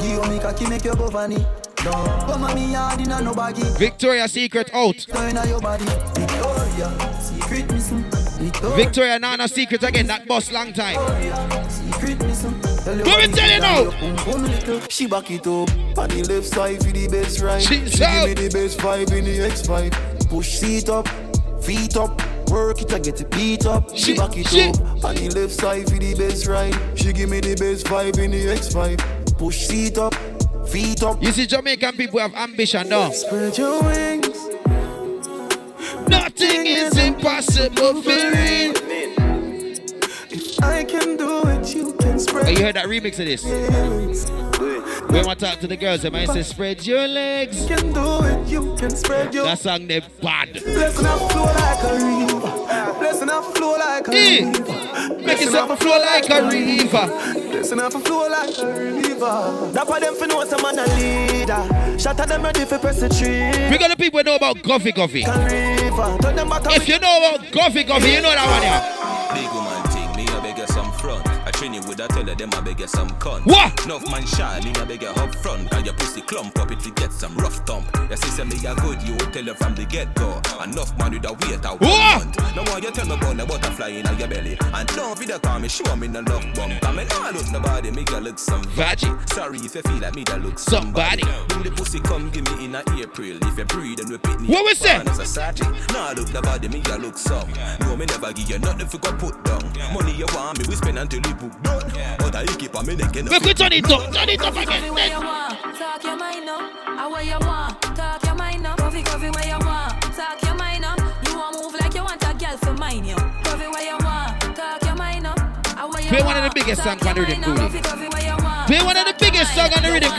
Give me cocky make you go funny No, me hard in a no baggy Victoria Secret out. Turn on your body Victoria, secret missing Victoria, Victoria Nana Secret again. That boss long time. secret missing Let me tell you now. She back it up on the left side for the best ride. She's she out. give me the best vibe in the X5. Push seat up, feet up, work it I get it beat up. She, She- back it she- up on the left side for the best ride. She give me the best vibe in the X5. Push seat up, feet up. You see, Jamaican people have ambition now. Spread your wings. Nothing is impossible for real. If I can do it, you can. Oh, you heard that remix of this? When I talk to the girls, they might say, spread your legs. You can do it, you can spread your That song, they bad. Blessing up flow like a river. Blessing up flow like a river. Make it up flow like a river. Blessing up flow like a river. That for them fi know some man a leader. Shot at them ready fi press the tree. We got the people know about Coffee Coffee. River, turn them back If you know about Coffee Coffee, you know that one, yeah. Big woman I train you with a teller, them a beg you some cunt. What? Enough man me a beg you up front. Cause your pussy clump up if you get some rough thump. Your sister me a good, you will tell her from the get go. Enough man with a one What? month. No more you tell me about the butterfly in your belly. And don't video call me, show me no love bump. Cause me nah look nobody, me a look some Veggie. Sorry if you feel like me that look Somebody. When the pussy come give me in a April. If you breathe and repeat me. What we say? As a sergeant. Nah look nobody, me a look some. No me never give you nothing for go put down. Money you want me, we spend until you book done. But I keep on me neck and Make we turn it up, turn it up again. Coffee where you want, talk your mind up. I where you want, talk your mind up. Coffee, coffee where you want, talk your mind up. You want move like you want a girl for mine you. Coffee where you want, talk your mind up. I where you Play one of the biggest talk songs on the your rhythm, mind up. Koolie. Coffee, coffee where you want, Play one of the biggest songs on the mind rhythm, up.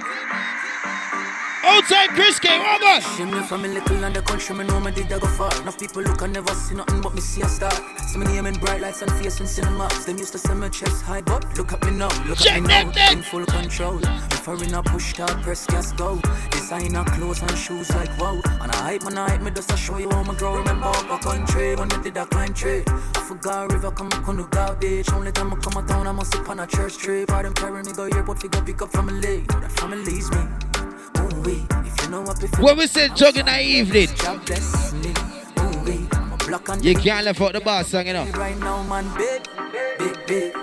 Outside Chris K, what on? See me from a little and the country, me know me did I go far. Enough people look and never see nothing but me see a star. See me name in bright lights and face in cinemas. Them used to say my chest high, but look at me now. Look Check at me now, them. in full control. If I in a push start, press gas go. Designer clothes and shoes like wow. And I hype man, I hype me just to show you how me grow. Remember up a country when I did a country. I forgot river come up on the garbage. Only time I come a town, I must sit on a church trip. I them carry me go airport, figure pick up family. Know that family's me. Ooh wee, if you know what before. When we said jog in the evening, God bless me. Ooh wee, I'm a block and you can't left out the bar song, you know. Right now, man, big, big, big.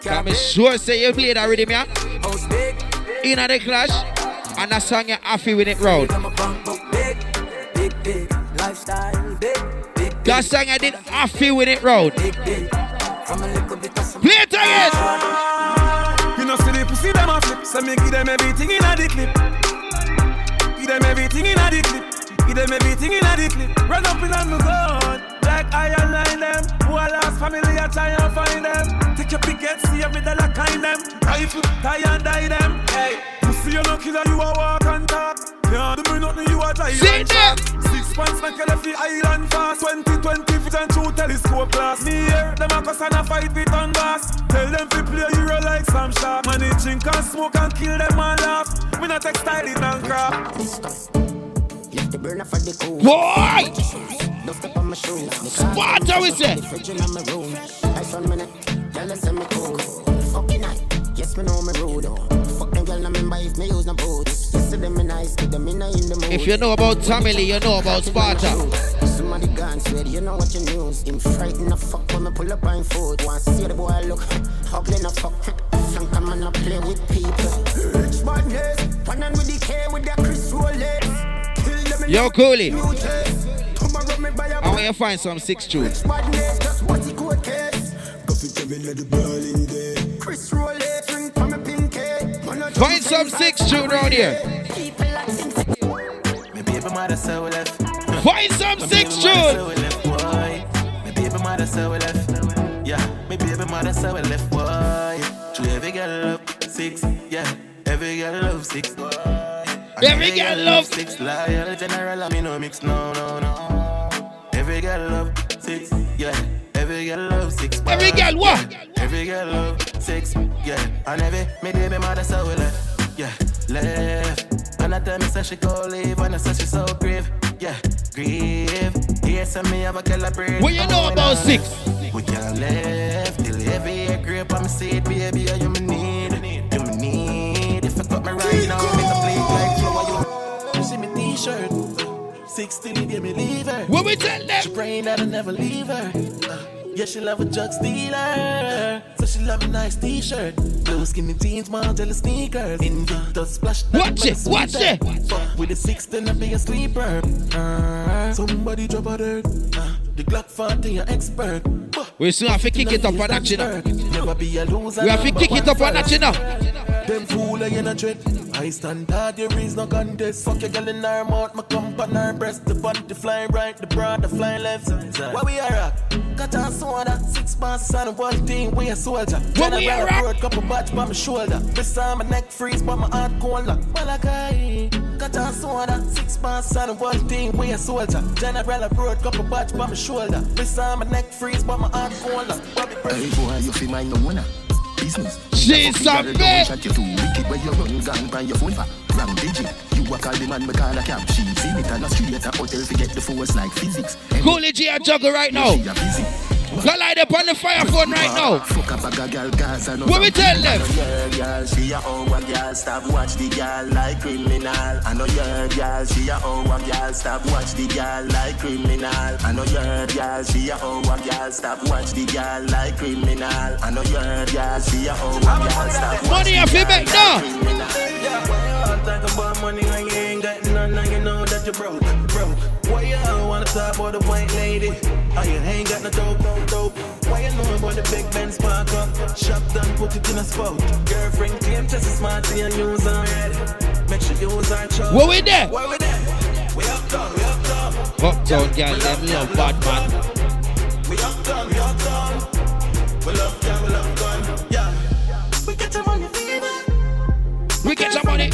Can me sure say you play that rhythm, yeah? House big, In the clash, and that song you happy with it round. I'm a bunk big, big, big. Lifestyle big, big, That song I did happy with it round. big, big. From a little bit of some. Play it again. Ah. You know, see the pussy them a flip, so me give them everything in a the clip. Give them everything in a the clip. Give them everything in a the clip. Run up in on the gun, like I align them. Who a lost family, I try and find them. Take your picket, see every dollar kind them. Rifle, tie and die them. Hey, pussy you no killer, you a walk and talk. Can't do me nothing, you a drive See and them. shot. Six pants like a left the island fast. 2020 vision through telescope glass. Me here, them a cuss and a fight with on gas. Tell them to play hero like some shark. Man, they drink and smoke and kill them and laugh. Me not textile it and crap. Left the burner for the cool. Boy! Don't step on my shoes. Spot, how is it? Fridge in my room. Ice on my neck. Girl, they say me cool. Fucking night. Yes, me know me rude. oh. Fuck them girl, I remember if me use no boots. You them in nice, keep them in in the mood. If you know about Tommy you know about Sparta. Somebody gone swear, you know what you news. Him frightened the fuck when me pull up on foot. Want see the boy look ugly no fuck. Frank a man a play with people. Rich madness, one and with the K with the Chris Rolex. Kill them in Yo, the Koolie. new chase. Tomorrow me buy a I want you to find some six tunes. madness, just Find some six tune around here. Find some six tune. Yeah, every girl love six, yeah. Every girl love six. Every girl love- six. Loyal general, I me no mix, no, no, no. Every girl love six, yeah. Every girl love six. Every girl what? Every girl love six, yeah. And every me baby mother say we left, yeah, left. And I tell me say she go leave, and I say she so grieve, yeah, grieve. Yes, and me have a girl a breathe. What you know about six? We can't left till every grape on me seed, baby, you me need, you me need. If I cut me right now, make a play like flower, you. You see me t-shirt. 16 day me leave her. What we tell them? She praying that I never leave her. Uh, yeah, she love a drug stealer. So she love a nice t-shirt. Blue skinny jeans, Margiela sneakers. In the splash. Watch it, watch it. Fuck with the 16 and be a sleeper. Uh, somebody drop a dirt. Uh, the Glock 40, an expert. We soon have to kick it up a notch, you know. Never be a loser. We have to kick it up a you know. Them fool I in a dread. I stand hard, there is no contest. Fuck your girl in her mouth, my clump on her breast. The bunny flying right, the broad the flying left. Where we are at? Got a soda, six months on one thing, we a soldier. Where we General are at? road, couple batch by my shoulder. This time my neck freeze, but my heart cold. Well, I got Got a soda, six months on one thing, we a soldier. General road, couple batch by my shoulder. This time my neck freeze, but my heart cold. Hey boy, you feel mind no winner. Business. She's a bitch. You too wicked you run gun by your phone for wrong digit. You a call the man, me call a cab. She seen it and a street at a hotel to get the force like physics. Koolie G a juggle right now. Go light up on the fire phone right now. Fuck up a girl, What we tell them? She a girl, stop watch the girl like criminal. I know your girl, she a girl, stop watch the girl like criminal. I know your girl, she a girl, stop watch the girl like criminal. I know your girl, she a girl, stop watch. Talk about money when you ain't got none, you know that you're broke, broke. Why you wanna talk about the white lady? Oh, you ain't got no dope, dope, dope. Why you know about the big Ben spark up? Shop done, put it in a spot. Girlfriend claim just as smart and use her. Make sure you use her choice. Where we there? Where we there? We up uptown, we up uptown. Uptown girl, them love bad man. We up uptown, we up uptown. We love gun, we love gun. Yeah. We get your money fever. We get some money.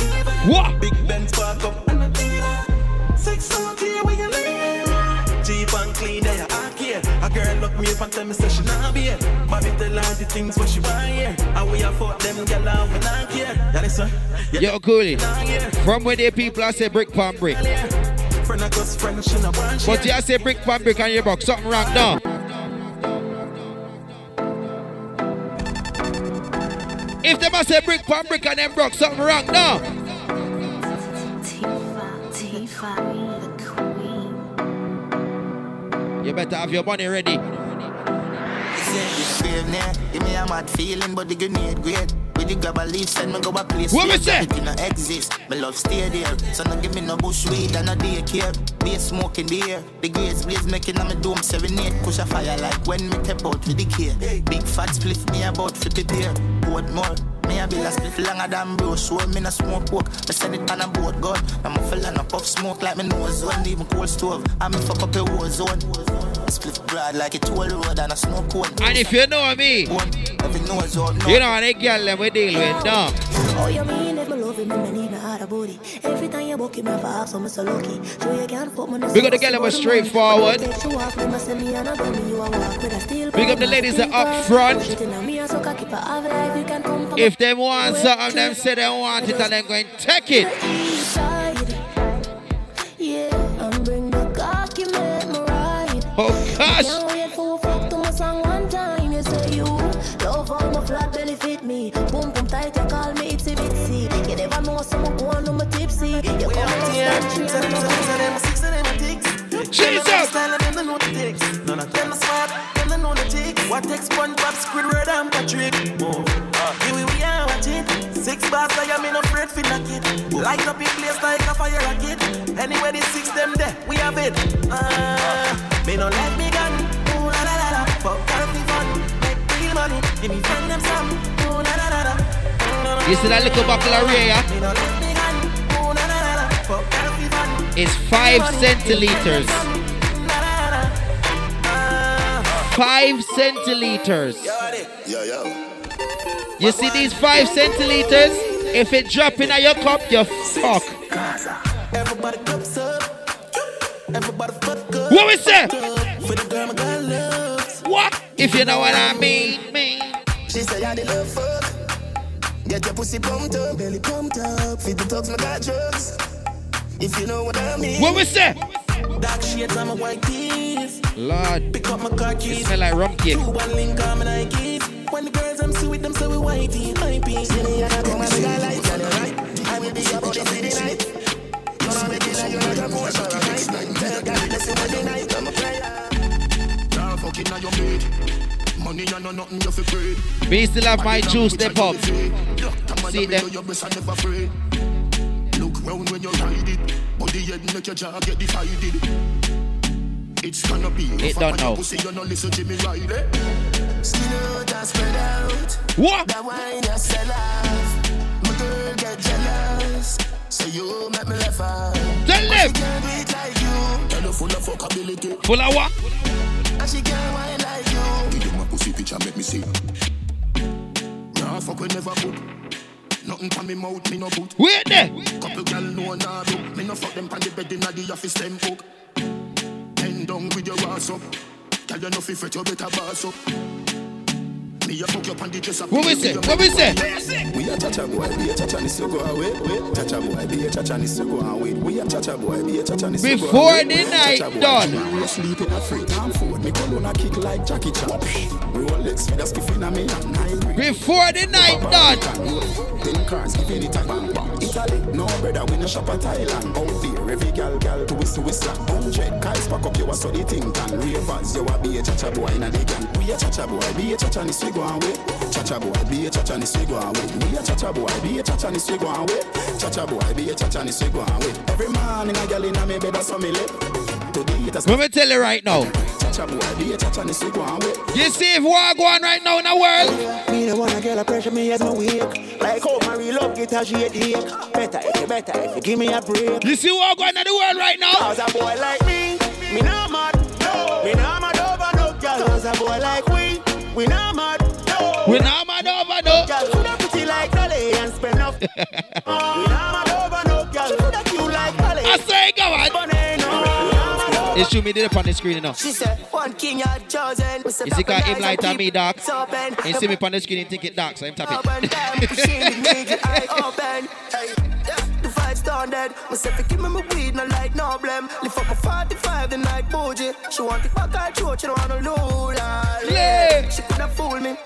What? Me say she not be here. Bobby tell her the things what she want here. And we afford them and we not care. Yeah, listen. Yeah. Yo, Koolie. From where the people I say brick pan brick. Friend of us, friend, she not want But you say brick pan brick on your box. Something wrong now. If them a say brick pan brick and them broke, something wrong now. You better have your money ready. Grave near, give me a mad feeling, but the grenade great. With the grab a leaf, send me go a place. What we say? gravity no exist. Me love stay there, so no give me no bush weed and no daycare. Be smoking air, the grades blaze making on me dome seven eight. Push a fire like when me tap out with the care. Big fat split me about fifty pair. What more? Me a bill a split longer than bro, so me no smoke pork. Me send it on a boat gun. I'm a fella no puff smoke like me nose one, even cold stove. I'm fuck up a war zone. Split broad like a toll road and a snow cone. And if you know me, Every nose out, no. you know how the girl them we deal with now. Oh, you mean if me love him, me need me hard a booty. Every time you book him, I have so me so lucky. You can't put me no We got the girl that was straightforward. Take you off, me must send me another me, you a walk with a steel Big up the ladies that up front. If them want something, them say they want it and them going to take it. Yeah, and bring the cocky, make me ride. Oh gosh. Someone go on, tipsy. You out Jesus! The and Patrick? Oh, uh, here we we are. Six bars, I am in a it. Light up in place like a fire rocket. The six them there, we have it. Uh, me no me gun. Ooh la la la la. Fuck coffee fun, make real money. Give me friend them some. Ooh la la la la. You see that little buckle of rare, yeah? It's five centiliters. Five centiliters. Yo, yo. You see these five centiliters? If it drop in your cup, you fuck. Everybody fuck. What we say? What? If you know what I mean, mean. She say I the love. Get your pussy pumped up, belly pumped up. Feed the dogs, my got drugs. If you know what I mean. What we say? Dark shades on my white teeth. Lord, Pick up my car keys. smell like rum cake. Two one link on my Nike. When the girls I'm sweet, them say we whitey, hypey. See me and I come and I like you, right? I will be your body city night. You know me like you're not a motion, right? Tell God, listen when the night I'm a player. Now fucking on your bed. Money and no nothing you fi afraid. Me still have my juice, step up. See them. Your breast are never afraid. Look round when you ride it. Body head make your jaw get divided. It's gonna be It don't know. Pussy, you no listen Jimmy Riley. Skin out and spread out. What? That wine you sell off. My girl get jealous. So you make me laugh out. Tell them. Can't do it like you. Tell you full of fuckability. Full of what? And she can't wine like you. Picture, make me see. Nah, fuck we never book. Nothing from me mouth, me no boot. Wait there. Couple gal know nah do. Me no fuck them pan the bed inna the office them cook. Bend down with your ass up. Tell you no fi fret, you better boss up. It? Who is the dress up. What we say? What we say? We a chacha boy, be a chacha nis you go away. Chacha boy, be a chacha nis you go away. We a chacha boy, be a chacha nis you go Before the night done. We a sleep in a free time food. Me kick like Jackie Chan. Rolex with a skiff inna me Before the night done. Ten cars giving it a bang. Italy, no brother, we no shop at Thailand. Out there, every gal gal to whistle whistle. Hundred guys pack up, you a the thing can. Ravers, you a be a chacha boy inna the gang. We a chacha boy, be a chacha nis we go away. Chacha boy, be a chacha nis we go away. We a chacha boy, be a chacha nis we go away. Chacha boy, be a chacha nis we go away. Every man in a gal inna me bed a so me lip. Let me tell you right now. Chacha boy, be a chacha nis we go away. You see if war go on right now in the world? Me the one a girl a pressure me as my wake. Like how my real love get a shade ache. Better if you better if you give me a break. You see war going in the world right now? Cause a boy like me, me not mad. No. Me not mad over no girl. Cause a boy like we, we not mad. No. We not mad over no. Girl coulda pretty like Dolly and spend enough. <laughs> we not mad over no girl. Coulda cute like Dolly. I say, It's true, me it on the screen enough. She said, one king you chosen. You see, cause him light on me dark. And see me on the screen and think it dark, so I'm tap Open <laughs> it. them, the nigga, eye open. Hey, yeah, the fight's done dead. Myself, if you give me my weed, no light, no blame. Lift up my 45 the night bougie. She want it back, I throat, she don't want no lose. Yeah. She could have fooled me.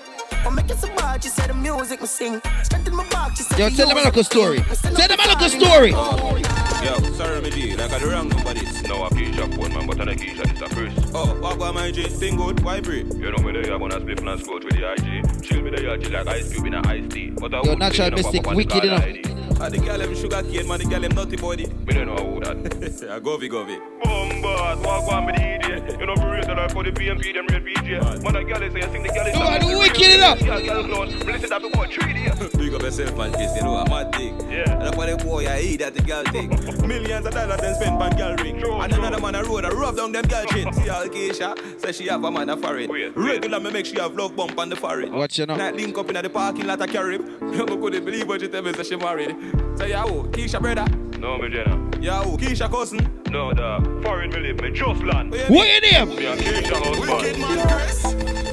I'm making some bad, she said the music me sing. Strengthen my back, she said Yo, tell them a music local story. Tell them a local story. Yo, sorry, me G, like I the wrong number this. No, a Keisha phone, man, but on a Keisha, it's a Chris. Oh, what about my G? Thing good, why break? You know me there, I'm gonna split and scout with the IG. Chill me there, G like ice cube in a iced tea. But I Yo, would natural say, you know, mystic, pop up on the wicked enough. ID. Ah, the girl them sugar cane, man, the girl them nutty body. Me don't know who that. <laughs> I go vi, go vi. Bombas, walk on me the idiot. You know, for real, that for the PMP, them real PJ. Man, a girl is say, I think the girl is... You are the wicked enough. Yeah, girl close. Listen that before three days. Big up yourself, man, Chris, you know, I'm mad thing. Yeah. And up on the boy, I eat that the girl thing. Millions of dollars then spend on girl ring. and another man a road, I rub down them girl chin. See all Keisha, say she have a man a foreign. Regular me make she have love bump on the forehead. Watch you know. Night link up in the parking lot of Carib. You couldn't believe what she tell me, say she married. Say, yeah, who? Keisha brother. No, me Jenna. Yeah, who? Keisha cousin. No, the foreign me live, me just land. What What your name? Me and Keisha husband. Man, Chris.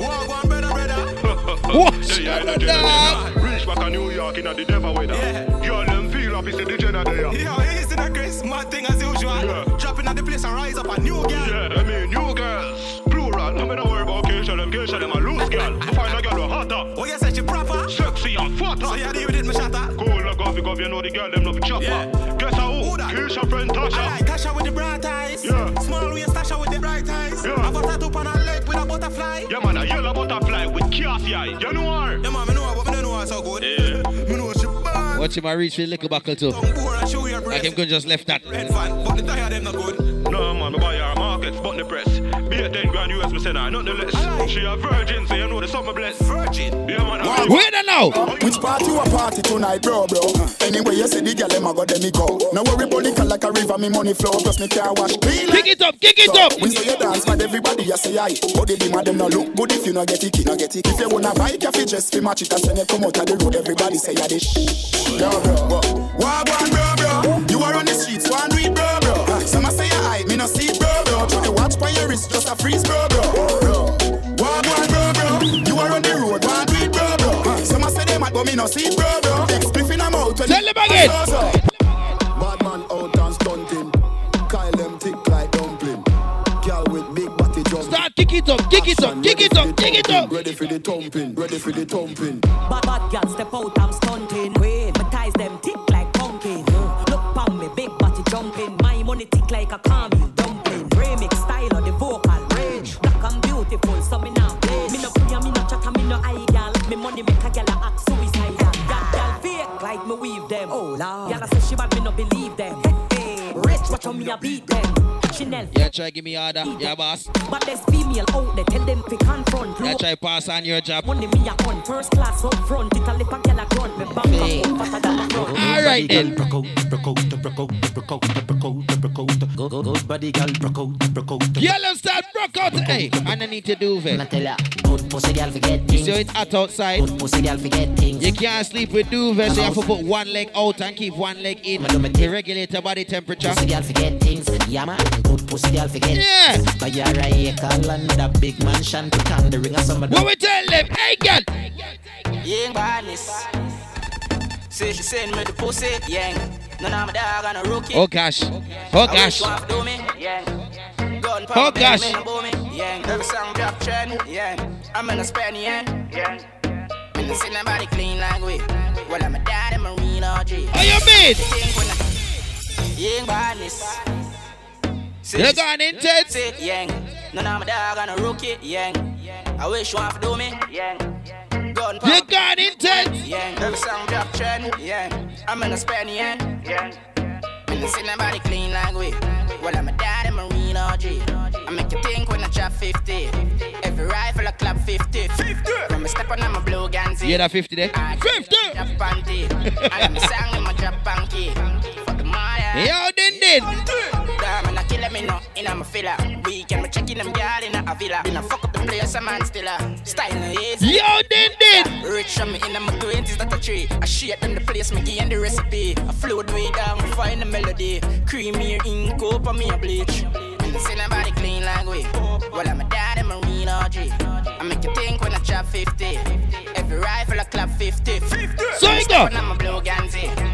Walk one brother, brother. What? Yeah, Shut yeah, up, the Jenna dog. Reach back to New York in the devil weather. Girl, them feel happy, say the Jenna there. Yo, easy the Chris. Mad thing as usual. Yeah. Dropping at the place and rise up a new girl. Yeah, I mean, new girls, plural. I mean, don't worry about Keisha, them Keisha, them a loose girl. I find a girl who hotter, Oh, you said she proper? sexy and fatter. So you deal with it, me shatter? Cool, look off, you go, you know the girl, them love chopper. Yeah. Guess how? Who that? Keisha friend Tasha. I like Tasha with the bright eyes. Yeah. Small waist Tasha with the bright eyes. Yeah. I've got tattoo on her leg with a butterfly. Yeah, man, a yellow butterfly with cassie eye. You know her? Yeah, man, me know her, but me don't know her so good. Yeah. <laughs> Me know she bad. Watch him a reach for the liquor buckle too. Tongue poor and Like breast. him could just left that. Red fan, but the tire them not good. No, man, me buy her markets, but the press. Be a 10 grand US, me send her, nothing less. Like. She a virgin, so you know the summer blessed. Virgin. Yeah, man, I Where the now? Which party you a party tonight, bro, bro? Anyway, you say the girl them a go, them me go. No worry about liquor like a river, me money flow. Plus me car wash clean Kick it up, kick it up. We say you dance, but everybody you say aye. But the demand them no look good if you no get it, no get it. If you wanna buy coffee, just fi match it and send it come out of the road. Everybody say ya this. Bro, bro, Wag one, bro, no see, it, bro, bro. Big spliff in a mouth. when Tell it- them again. So, so. Bad man out and stunting. Kyle them thick like dumpling. Girl with big body jump. Start kick it up, kick it up, kick it up, kick it up. Ready for the thumping, ready for the thumping. Bad bad girl step out, I'm stunting. Wait, my ties them tick like pumpkin. Look pon me, big body jumping. My money tick like a caramel rich, watch Chanel. Yeah, try give me order. Yeah, boss. But there's female out there, tell them to confront. Yeah, try pass on your job. Money me a on first class up front. It a lip a gal a grunt. Me bang Hey. bang up fatter than. All right then. Out, broke out, broke out, broke out, broke out, broke out. Go, go, good body, girl. Broke out, broke out. Girl, them start broke out. Hey, and I need to do I it. good pussy girl forget You see it's hot outside. Good pussy girl forget things. You can't sleep with duvet, so you have to put one leg out and keep one leg in to regulate your body temperature. Pussy girl forget things. Yeah man, good pussy girl forget. Yeah. Buy her a acre land, a big mansion, put on the ring of somebody. What we tell them? Hey, girl. Yang badness. Say she send me the pussy, yang. None of my dog and a rookie. Oh gosh. Oh gosh. you want to do me, yang. Gun Oh, gosh. Me no boo me, yang. Every song drop trend, yang. I'm in a spend, yang. Yang. Me no see nobody clean like we. Well, I'm a daddy, marine OG. How you mean? Yang badness. You gone intense? Say, yang. None of my dog and a rookie, yang. I wish you want to do me, yang. Gun You gone intense? Yeah, every song drop trend. Yeah, I'm in a spend. Yeah, yeah. Me no see nobody clean like we. Well, I'm a daddy marine OG. I make you think when I drop 50. Every rifle a clap 50. 50. When me step on, I'm a blue Ganzi. You that 50 there? 50! Drop panty. I'm song in my drop panky. <laughs> Yo, din din. Damn, I kill me no, in a filler. Weekend, me checking them girl in a villa. Been a fuck up the place, a man still a style no easy. Yo, din din. Rich on me in my twenties, that a tree. I shit them the place, me give the recipe. I float way down, find the melody. Creamy ink up on me a bleach. See nobody clean like we. Well, I'm a dad and Marine RG. I make you think when I chop 50. Every rifle I clap 50. 50. So. I'm a blue Ganzi.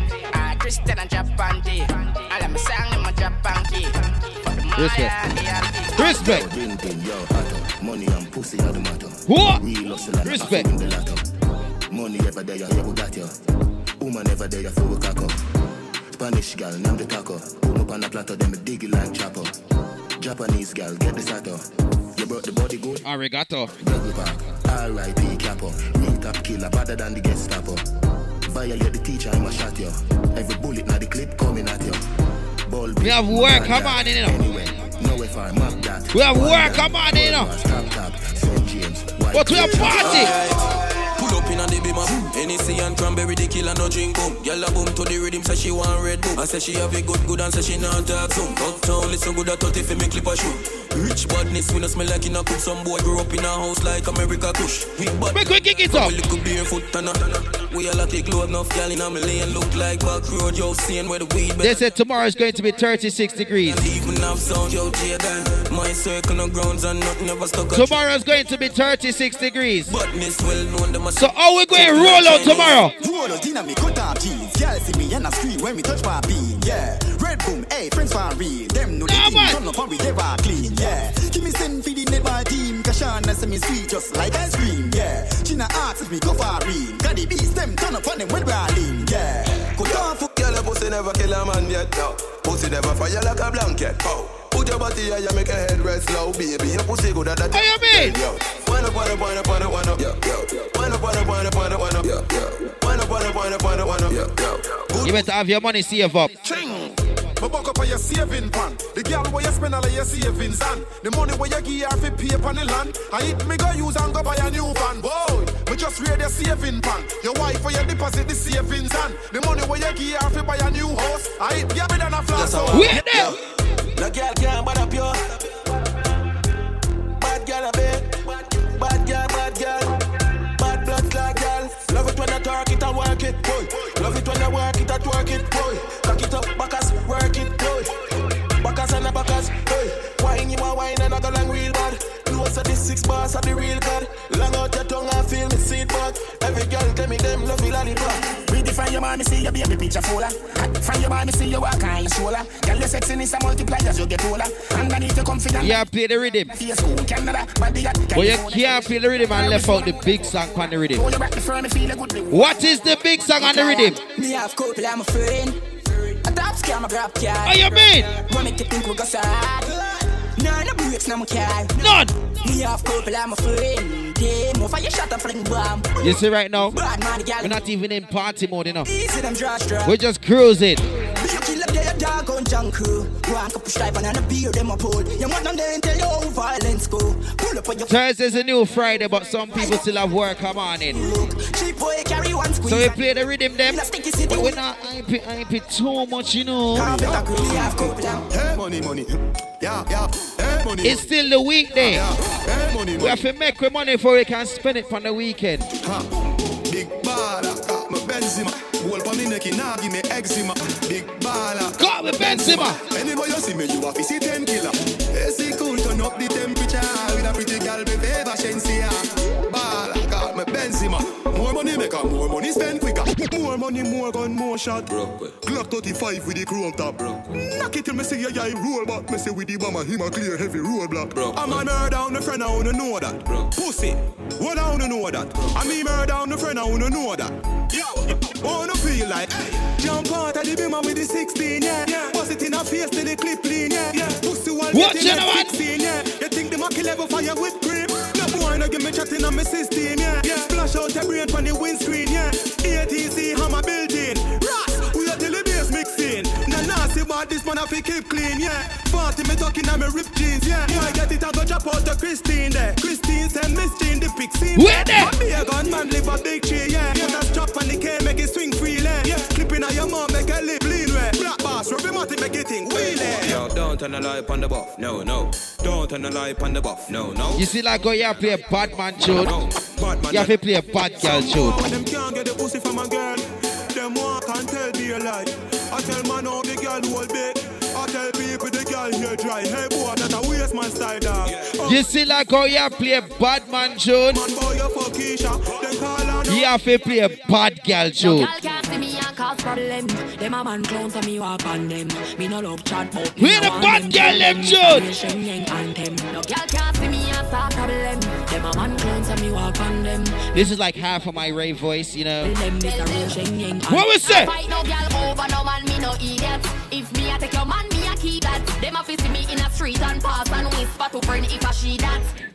Christian and Japan tea. All of my song in my Japan key. For Respect. and the Alki. Respect. Bring thing, yo, hot Money and pussy are the matter. What? Real Respect. hustle in the. Money ever there, yeah, we got you. Woman ever there, for a cock up. Spanish gal, name the taco. Put up on a platter, then me dig it like chopper. Japanese gal, get the sato. You brought the body good. Arigato. Double park. R.I.P. Capo. Real top killer, better than the Gestapo. Violate the teacher, I'ma shot you. Every bullet now the clip coming at you. Ball We have work, come on, you know. Anyway, nowhere far, map that. We have work, come on, you know. Top, top, St. James. But we have party. Pull up in a the beamer Hennessy and cranberry, the killer no drink boom Girl a boom to the rhythm, say she want red boom I say she have it good, good and say she not talk soon Uptown, listen good at 30 for me clip a shoe Rich badness, we no smell like in a cook Some boy grew up in a house like America Kush We bad, Make we kick it up. We little barefoot and a We all a take load enough, girl in a lane Look like back road, yo, seeing where the weed They said tomorrow is going to be 36 degrees. Even have sound, yo, Jaden My circle of grounds and nothing ever stuck a Tomorrow is going to be 36 degrees. Badness well known, them a So how we going to roll out tomorrow? Roll out in a me cut off jeans. Girl see me and I scream when we touch my bean. Yeah, red boom, hey friends for real. Them know the Yeah, team man. turn up and we ever clean. Yeah, give me send for the netball team. Kashana say me sweet just like ice cream. Yeah, China asks if me go for real. Got the beast them turn up on them when we're lean. Yeah, cut off. Girl, a pussy never kill a man yet, no. Pussy never fire like a blanket, oh. Put your body you make a head rest low, baby. Your pussy good at that. How you mean? Yo, wind up, wind up, wind up, wind up, wind up, yo, yo. Wind up, wind up, wind up, wind up, wind up, yo, yo. Wind up, wind up, wind up, wind up, wind up, yo, yo. You better have your money saved up. Ching. Me buck up on your saving pan. The girl where you spend all of your savings on. The money where you give her fi pay upon the land. I hit me go use and go buy a new van. Boy, me just read your saving pan. Your wife where your deposit the savings on. The money where you give her fi buy a new house. I hit me than a flat so. Wait there. No girl can't bad up you. Bad girl a bit. Bad girl, bad girl. Bad blood clot girl. Love it when you talk it and work it, boy. Love it when you work it and twerk it, boy. Cock it up, backers, work it, boy. Backers and the backers, boy. Wine you a wine and I go long real bad. The six bars of the real god. Long out your tongue and feel me seed bud. Every girl tell me them love you lollipop. Ready from your man, me see your baby picture fuller. From your man, me see you walk on your shoulder. Girl, your sexiness a multiply as you get older. Underneath your confidence. Yeah, play the rhythm. Facebook, Canada, body at But you can't play the rhythm and left out the big song on the rhythm. What is the big song on the rhythm? Me have couple, I'm a friend. A top scam, a grab car. How you mean? What make you think we go sad? None no breaks, no more car. None. Me have couple, I'm a friend. Damn, off you shot a fling bomb. You see right now, Bad man, gal. we're not even in party mode, you know. Easy them draw strap. We're just cruising. You kill up dog on junk crew. One couple stripe and a beer, them a pull. You want them there and tell you how violence go. Pull up on your Thursday's a new Friday, but some people still have work come on in. cheap boy, carry one squeeze. So we play the rhythm them, but we're not hype it, too much, you know. Hey, money, money. Yeah, yeah. Hey, money. It's still the weekday. Hey, money, We have to make our money before we can spend it on the weekend. Big baller, got me Benzema. Goal for me neck, now give me eczema. Big baller, got me Benzema. Anybody you see me, you have to see ten killer. AC cool, turn up the temperature with a pretty girl, be favor Shenseea. More money make more money spend quicker. More money, more gun, more shot. Glock 35 with the chrome top. Knock it till me see your eye roll back. Me say with the bomber, him a clear heavy roadblock. I'm a murder on the friend, I wanna know that. Pussy, what I wanna know that. I me murder on the friend, I wanna know that. Yo, wanna feel like jump out of the beamer with the 16, yeah. yeah. Bust it in a face till the clip clean, yeah. yeah. Pussy while What, getting you know that 16, yeah. You think the Mac level fire with cream? Boy, no give me chatting on my system, yeah. yeah. Splash out your brain from the windscreen, yeah. ATC hammer building. Ras, we are till the bass mixing. Nah, nasty about this man, I fi keep clean, yeah. 40 me talking on me ripped jeans, yeah. Boy, get it, I go drop out to Christine there. Christine send Miss Jean the scene. Where there? I be a gunman, live a big tree, yeah. Put a strap on the K, make it swing freely, yeah. Clipping on your mom, make lean, yeah. Black bass, Ruby make it think wheelie. Yo, don't turn the light on the buff, no, no. Don't turn the light on the buff, no, no. You see, like, go, you play a bad man tune. Bad man, You have to play a bad girl tune. Them can't get the pussy from a girl. Them walk and tell me a lie. I tell man how the girl hold big. I tell people the girl girl here dry. Hey boy, that a waste man style dog. You see like how you play bad man tune? Man boy, you fuck Keisha. Then call on You have to play bad girl tune. Girl can't see me and cause problem. Them a man me walk on them. Me no love chat but me Where the bad girl them them. tune? Me anthem. No girl can't see me and start problem. Them a man me walk on them. This is like half of my rave voice, you know. Them this a real Shen Yang What was that? Fight no girl over no man, me no idiot. If me I take your man, me keep that. Them a see me in a street and pass and whisper to friend if I she that.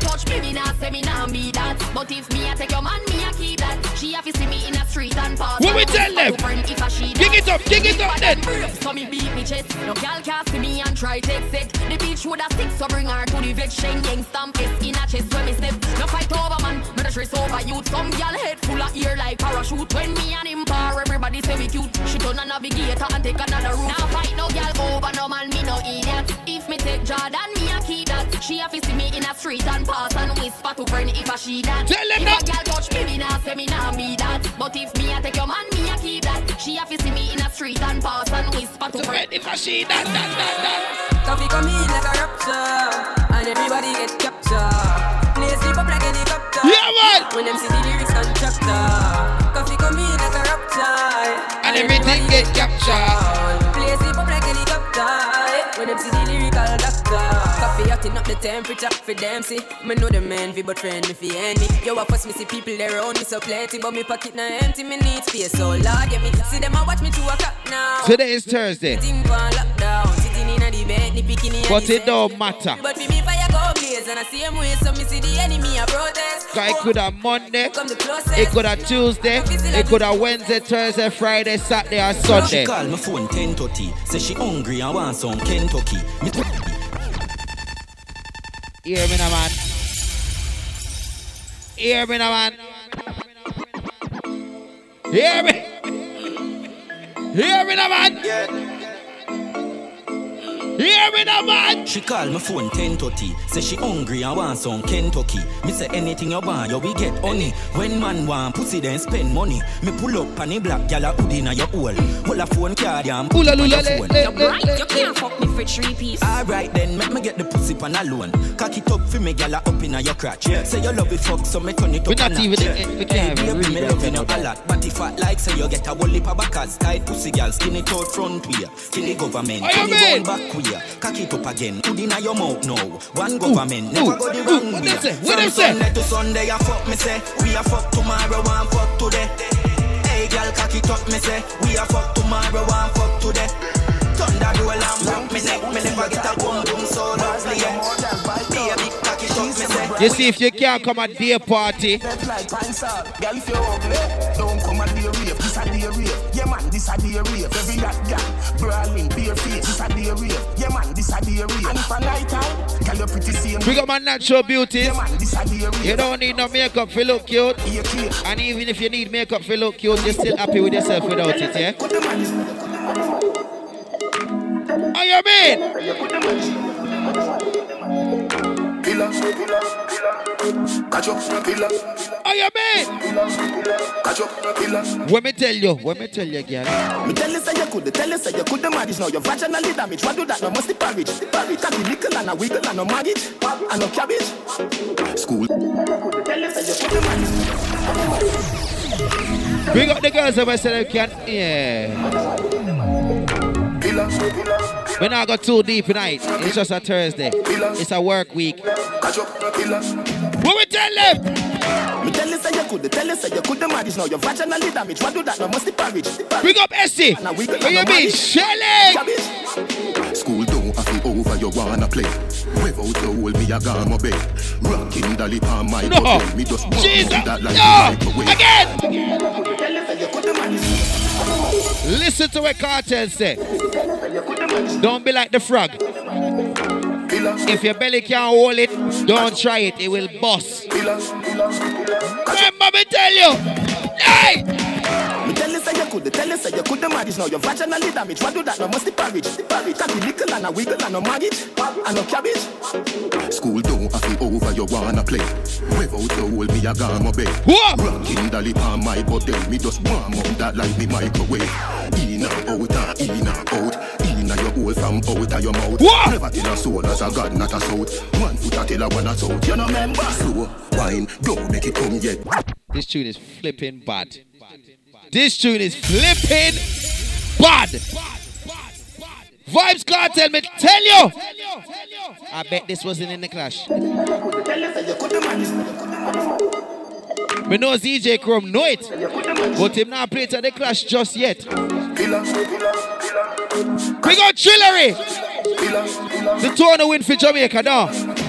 Touch me, me nah say me nah be that. But if me I take your man, me I keep that. She a fi see me in a street and pass. What we tell them? to if she Dig that. it up, dig it up then. So me beat me chest. No girl can't see me and try take set. The bitch woulda stick, so bring her to the vet. Shen Yang stamp it in a chest when me step. No fight over man, me the stress over youth. Some girl head full of ear like parachute. When me and him par, everybody say we cute. She turn a navigator and take another route. Now fight no girl over no man, me no idiot. If me take Jordan, me a keep that. She a fi see me in a street and pass and whisper to friend if I she that. Tell them if that. a girl touch me, me nah say me nah be that. But if me a take your man, me a keep that. She a fi see me in a street and pass and whisper to friend if I she that, that, that, Coffee come in like a rapture, and everybody get captured. Play sleep up like helicopter. Yeah, man. When them see the lyrics and chapter. Coffee come in like a rapture, And everything get captured. Play sleep up like helicopter. When them see the lyrical doctor. Coffee hotting up the temperature for them see. Me know the man fi but friend me fi any. Yo, I first me see people there around me so plenty, but me pocket now empty. Me need space, so Lord, get me see them a watch me through a clock now. Today is Thursday, Sitting on lockdown, sitting in a the bed, bikini but it don't matter. but for me fire go blaze and I see him way so me see the enemy a protest. Cause it could have oh, Monday, Come the closest. it could have Tuesday, it could have Wednesday, Thursday, Friday, Saturday, or Sunday. She call my phone 10:30. Say she hungry and want some Kentucky. Me Hear me now, man. Hear me now, man. Hear me. Hear me now, man. Hear me now, man. She call my phone 10:30. Say she hungry and want some Kentucky. Me say anything you want, you we get honey. When man want pussy, then spend money. Me pull up on the black gyal a hood inna your hole. Hold a phone card and put Oola it on lula your phone. You're right, you can't fuck me for three piece. Alright then, make me get the pussy pan alone. Cock it up for me, gyal a up inna your crotch. Say you love it fuck, so me turn it We up not even- eh, we can't even really me loving you a lot. But if I like, say you get a whole heap of backers. Tight pussy gyal, skin it out front way. Till the government, What turn you it mean? down back way. Cock it up again, put inna your mouth now. One government, never go the wrong what way. them say? What From them say? Sunday to Sunday, I fuck me say. We a fuck tomorrow, one fuck today. Hey girl, cock it up, me say. We a fuck tomorrow, one fuck today. Thunder roll and rock me neck, me never get a boom boom so lovely. Yeah. Baby, cock it up, me say. You see, if you can't come at day party, That like. Girl, if you're ugly, don't come and be a rave. This a day rave. Yeah, man, this a day rave. Every that girl, brawling, bare face. This a day rave. Yeah, man, this a day rave. And if a night time, girl, you're pretty same. up my natural beauty. Yeah, man, this a day rave. You don't need no makeup to look cute. And even if you need makeup to look cute, you're still happy with yourself without it, yeah? How you mean? Pillars. Catch up, pillars. How you mean? Catch up, pillars. When me tell you, when me tell you, girl. Me tell you say you could, tell you say you could manage now. You're vaginally damaged. What do that? No must be porridge. Porridge, cocky nickel and a wiggle and a maggot and a cabbage. School. Tell you say you could manage. Bring up the girls that say they can, yeah. Pillars, pillars. We're not go too deep tonight. It's just a Thursday. It's a work week. Catch up, pillars. What we tell them? Me tell you say you could, tell you say you could manage now. You're vaginally damaged. What do that? No must be porridge. Bring up Essie. What you mean? Shelly. School don't have to over you wanna play. Without you hold me a gone my bed. Rocking dolly palm my No. body. Me just bump Jesus. that like No. a microwave. Listen to what Kartel say. Don't be like the frog. If your belly can't hold it, don't try it. It will bust. Remember me tell you. Hey! Me tell you say you could, tell you say you could manage now. You're vaginally damaged. What do that? No must be porridge. Porridge, cocky nickel and a wiggle and a maggot and a cabbage. School don't have to over you wanna play. Without you hold me a gone my bed. What? Rocking dolly palm my body. Me just warm up that like me microwave. In and out and in and out. In and your hole from out of your mouth. What? Never tell a soul as a god, not a south. One foot a tell a one a south. You know remember? Slow wine, don't make it come yet. This tune is flipping bad. This tune is flipping bad. Vybz Kartel, me tell you. I bet this wasn't in the clash. Me know ZJ Chrome know it, but him not play at the clash just yet. We got Trillery. The tournament win for Jamaica now.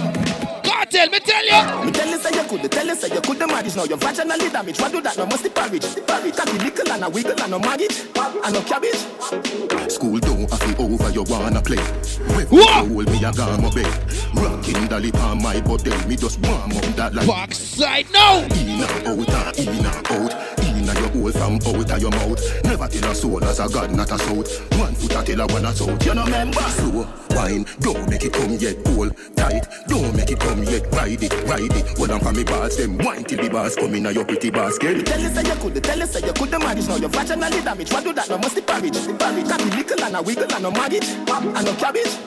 Kartel, me tell you. Me tell you say you could, tell you say you could manage now. Your vaginally damage. What do that? No must be porridge. Porridge. Cocky little and a wiggle and a maggot and no cabbage. School don't have to over, you wanna play. What? Hold me a gum up bed. Rocking dolly on my body, me just warm up that like. Backside, no! In and out, in and out. In and your hole from out of your mouth. Never tell a soul as a god, not a south. One foot a tell a one a south. You know remember? Slow wine, don't make it come yet. Hold tight, don't make it come yet. Ride it, ride it. Hold on for me balls, them wine till the bars come in a your pretty basket. Me tell you say you could, tell you say you could manage now. Your vaginally damage. What do that? No must be porridge. Porridge. Cocky little and a wiggle and no maggot and no cabbage.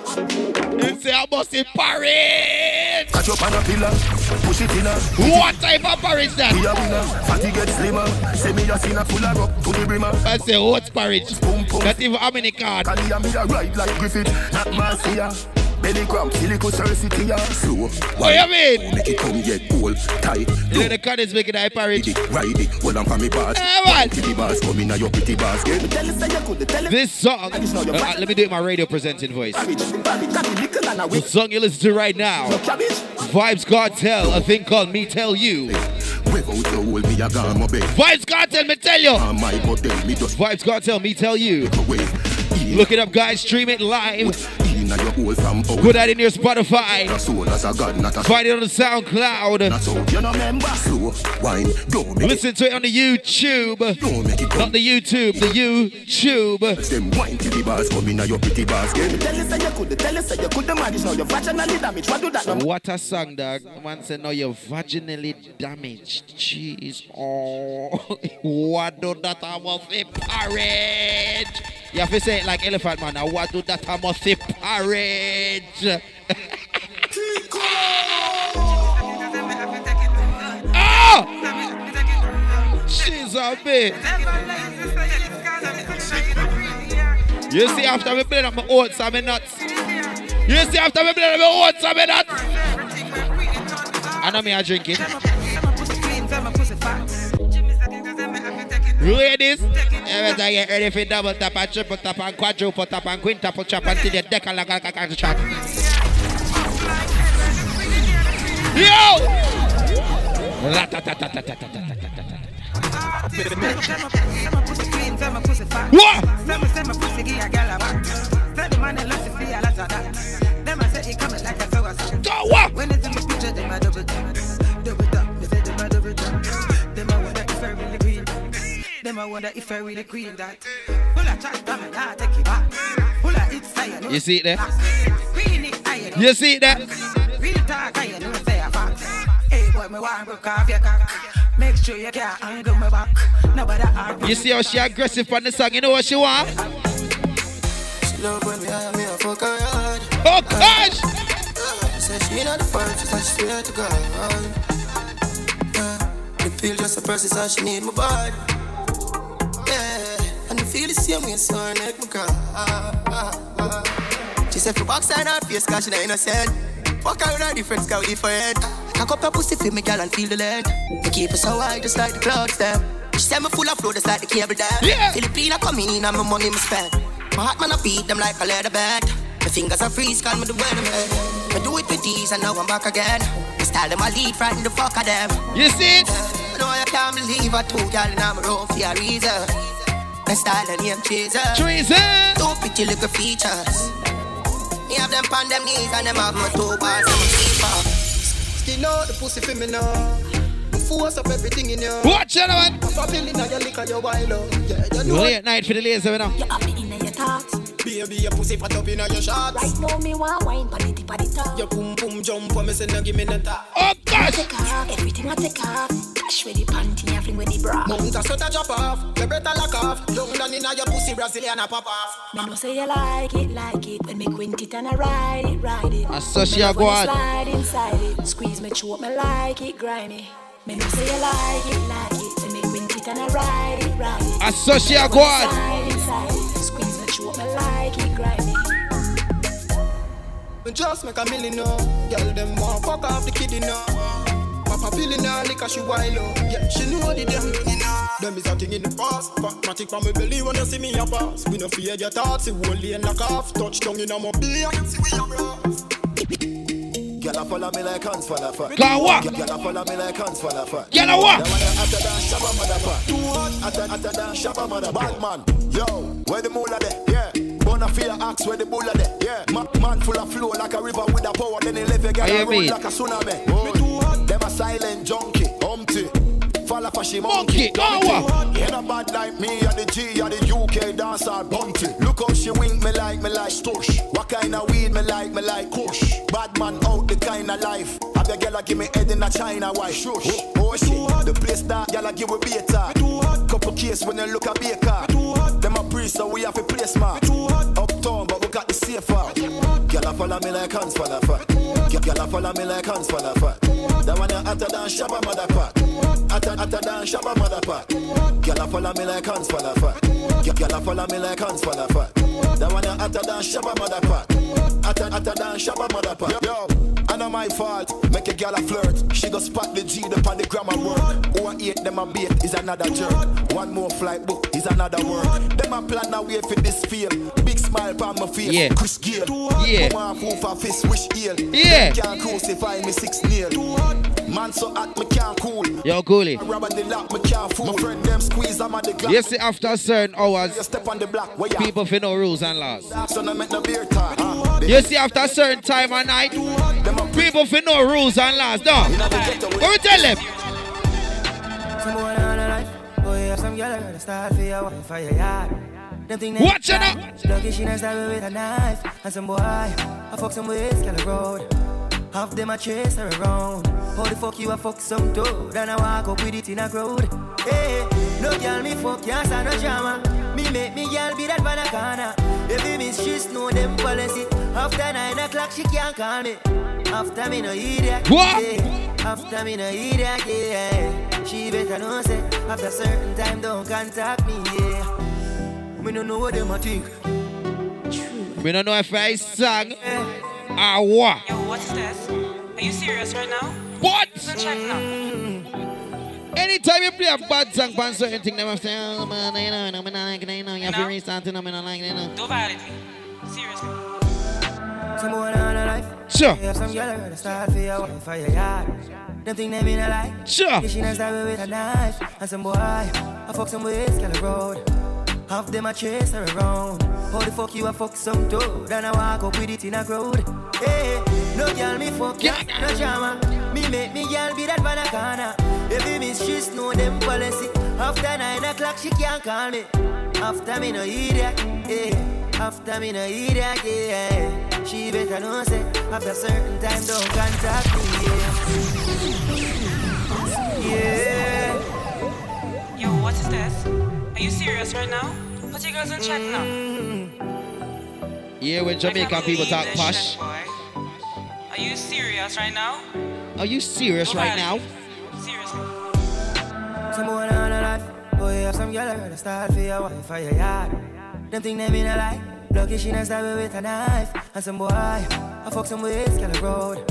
You say I must be parade. Catch up on a pillar, push it in a. What type of porridge that? We a winner, fatty get slimmer. Say me a sinner full of rock to the brimmer. I say what porridge? Not even how many cards? Cali and me a ride like Griffith, not Marcia. Belly cramp, silico city ya. Slow. What you mean? Make it come yet, hold tight. You know the card is making that porridge. Ride it, on for me bars. Man. Bars come in a your pretty basket. This song, uh, let me do it my radio presenting voice. The song you listen to right now, Vybz Kartel, a thing called Me Tell You. Without your hold me a gum up bed. Vybz Kartel, me tell you. On my body, me just Vybz Kartel, me tell you. Look it up, guys. Stream it live. In a your hole from out. Put that in your Spotify. A soul as a god, not a Find it on the SoundCloud. Not so, you know remember? Slow wine, don't make Listen to it on the YouTube. Not the YouTube, the YouTube. Them wine till the bars come in your pretty basket. Tell you say you could, tell you say you could manage now. Your vaginally damage. What do that? No What a song, dog. Man said, no, you're vaginally damaged. Jeez. Oh, <laughs> what do that I must say porridge? You have to say it like elephant man. Now, what do that I must say porridge? oh! <laughs> Ah! She's a bit. You see, after we blend up my oats my nuts. You see, after we blend up my oats my nuts. I know me, I drink it. Ladies, you better get ready for double tap and triple tap and quadruple tap and quintuple tap until you deck a a like a chat. Yo! What? What? Them a wonder if I really queen that. Full of chat, come and I take it back. Full of it's fire. You see it there? Queen it higher. You see it there? Real talk, I know say a fact. Hey boy, me want broke off your cock. Make sure you can't angle me back. Nobody argue. You see how she aggressive on the song? You know what she want? She love when me hire me a fuck her hard. Oh gosh! Uh, Said she not the first, so she swear to God. Yeah. Me feel just a person, so she need my body. Yeah, I feel the same way, so her neck me cry. She said for box and her face, cause she not innocent. Fuck her with a different scout different. Cock up her pussy for me, girl, and feel the lead. Me keep her so high, just like the clouds there. She said me full of flow, just like the cable there. Yeah. Filipina coming in, and my money me spend. My heart man, I beat them like a leather bed. My fingers are freeze, call me the weatherman. I do it with these, and now I'm back again. The style them I lead, frighten the fuck of them. You see it? I know I can't believe I two girl in my room for a reason. My style and name chaser. Treason. Two pretty little features. Me have them on them knees and them have my two bars and my keeper. Skin out the pussy for me now. Force up everything in you. Watch it, man. Pop in your liquor, your wild out. Yeah, you know. Late night for the ladies, you know. Baby, your pussy fat up in your shots. Right now, me want wine, but it but it up. Your boom boom jump for me, say no give me no top. Oh gosh. Take off everything I take off. dash with the panty and fling with the bra. Mount a sweater drop off, you better lock off. Young down inna your pussy Brazilian a pop off. Me know say you like it, like it when me quint it and I ride it, ride it. I saw she a love go when on. Slide inside it, squeeze me throat, me like it, grimy. Me know say you like it, like it when me quint it and I ride it, ride it. I saw she a When go you on. Slide inside it, squeeze me me like it, grimy. Me just make a million no. Girl them want fuck off the kid you. Papa feeling her she wild oh. Yeah, she know the damn thing you. Them is a thing in the past. Matic from me belly when you see me a pass. We no fear your thoughts, it won't lane knock off. Touch tongue in a mo be and see we a blast. Girl, I follow me like hands for the fat. Go on, what? Girl, I follow me like hands for the fat. Girl, I what? They wanna hotter than Shabba motherfucker. Too hot, hotter, hotter than Shabba mother. Bad man, yo, where the moolah there? Yeah. Bona fear axe where the bulla there? Yeah. Ma- man full of flow like a river with a power. Then he left a girl and roll like a tsunami. Me too hot. Them a silent junkie, humpty. Fall off a she monkey. Monkey, oh, what? Ain't a bad like me, or the G, or the UK dancer bunty. Look how she wink me like me like stush. What kind of weed me like me like kush. Bad man out the kind of life. Have your girl give me head in a China white shush. Oh, oh, oh shit, the place that girl a give we beta. Couple case when you look a baker. Them a priest so we have a place man. Uptown but we got the safer. Girl a follow me like hands the fat. Girl a follow me like hands the fat. That one a hotter than Shabba mother pack. Hotter, hotter than Shabba mother pack. Girl a follow me like hands the fat. Girl a follow me like hands the fat. That one a hotter than Shabba mother pack. Hotter, hotter than Shabba mother pack. Yo, I know my fault. Make a girl a flirt. She go spot the G up on the grammar work. Who a eight them a bait is another jerk. One more flight book is another work. Them a plan a way for this feel. Big smile on my face. Yeah. Chris Gayle. Yeah. Come on, move a fist, wish heal. Yeah. Can't crucify me six nail. Man so hot me can't cool. Yo, Koolie. Rubber the lock me can't fool. My friend them squeeze I'm at the glass. You after a certain hours, Step on the block. Where people feel no rules and laws. So no make no beer talk. Uh, You see, after a certain time of night, people feel no rules and laws. No. What we tell them? Some boy on a life. Oh, boy, have some girl gonna start for your wife for your yard. Them think they Watch it out. Lucky she not stab me with a knife. And some boy, I fuck some ways, girl road. Half them a chase her around. How the fuck you a fuck some toad? And I walk up with it in a crowd. Hey, no girl me fuck, can't stand no drama. Me make me girl be that van a corner. If you know them policy. After nine o'clock, she can't call me. After me no idiot. What? Yeah. After me no idiot, yeah. She better know say after certain time don't contact me, yeah. Me no know what them a think. We don't know if I sang or what. Yo, what's this? Are you serious right now? What? So check now. Anytime you play a bad song on certain thing, them have say, oh man, you know, no, me not like it, you know, you have to restart it, no, me not like it, you know. Don't violate me. Seriously. Some boy on a life. Sure. Have some girl gonna start for your wife for your yard. Them think they mean a lie. Sure. She not stab me with a knife. And some boy, I fuck some ways, girl a road. Half them a chase her around. How the fuck you a fuck some toad? And I walk up with it in a crowd. Hey, no girl me fuck, yeah, no drama. Me make me girl be that van a corner. If you miss, she know them policy. After nine o'clock, she can't call me. After me no idiot, yeah. After me no idiot, yeah. She better know say after certain time don't contact me, yeah. Yeah. Yo, what is this? Are you serious right now? Put your girls in check now. Mm-hmm. Yeah, when Jamaican people talk posh. Are you serious right now? Are you serious right now? Seriously. Some boy on a life. Oh, boy, have some girl gonna start for your wife for your yard. Them think they mean a lie. Lucky she not stab me with a knife. And some boy, I fuck some ways, girl a road.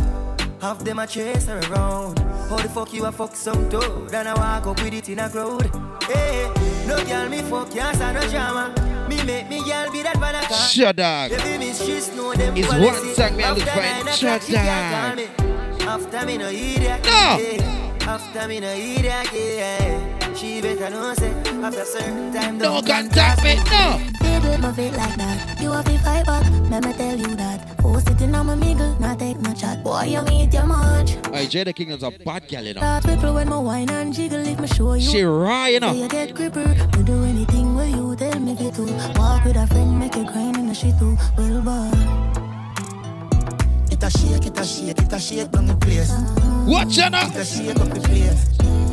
Half them a chase her around. How the fuck you a fuck some toad? And I walk up with it in a crowd. Hey, no girl me fuck, can't stand no drama. Me make me girl be that van a car. Sure, dog. If you miss, she know them It's one song me I look for nine in o'clock, she can't call dog. me. After me no idiot. No. After me no idiot, yeah. She better know say after certain time No don't contact me, no. Baby, move it like that. You have to fight back. Let me tell you that. Force it in on my mingle, not take no chat. Boy, you meet your much. Hey, Jada King is a bad gal, you know. Start ripple when my wine and jiggle. If me show you. She raw, you know. Say you get gripper. You do anything where you tell me to. Walk with a friend, make you grind in the shit too. Well, boy. It a shake, it a shake, it a shake down the place. Watch out now. It a shake up the place.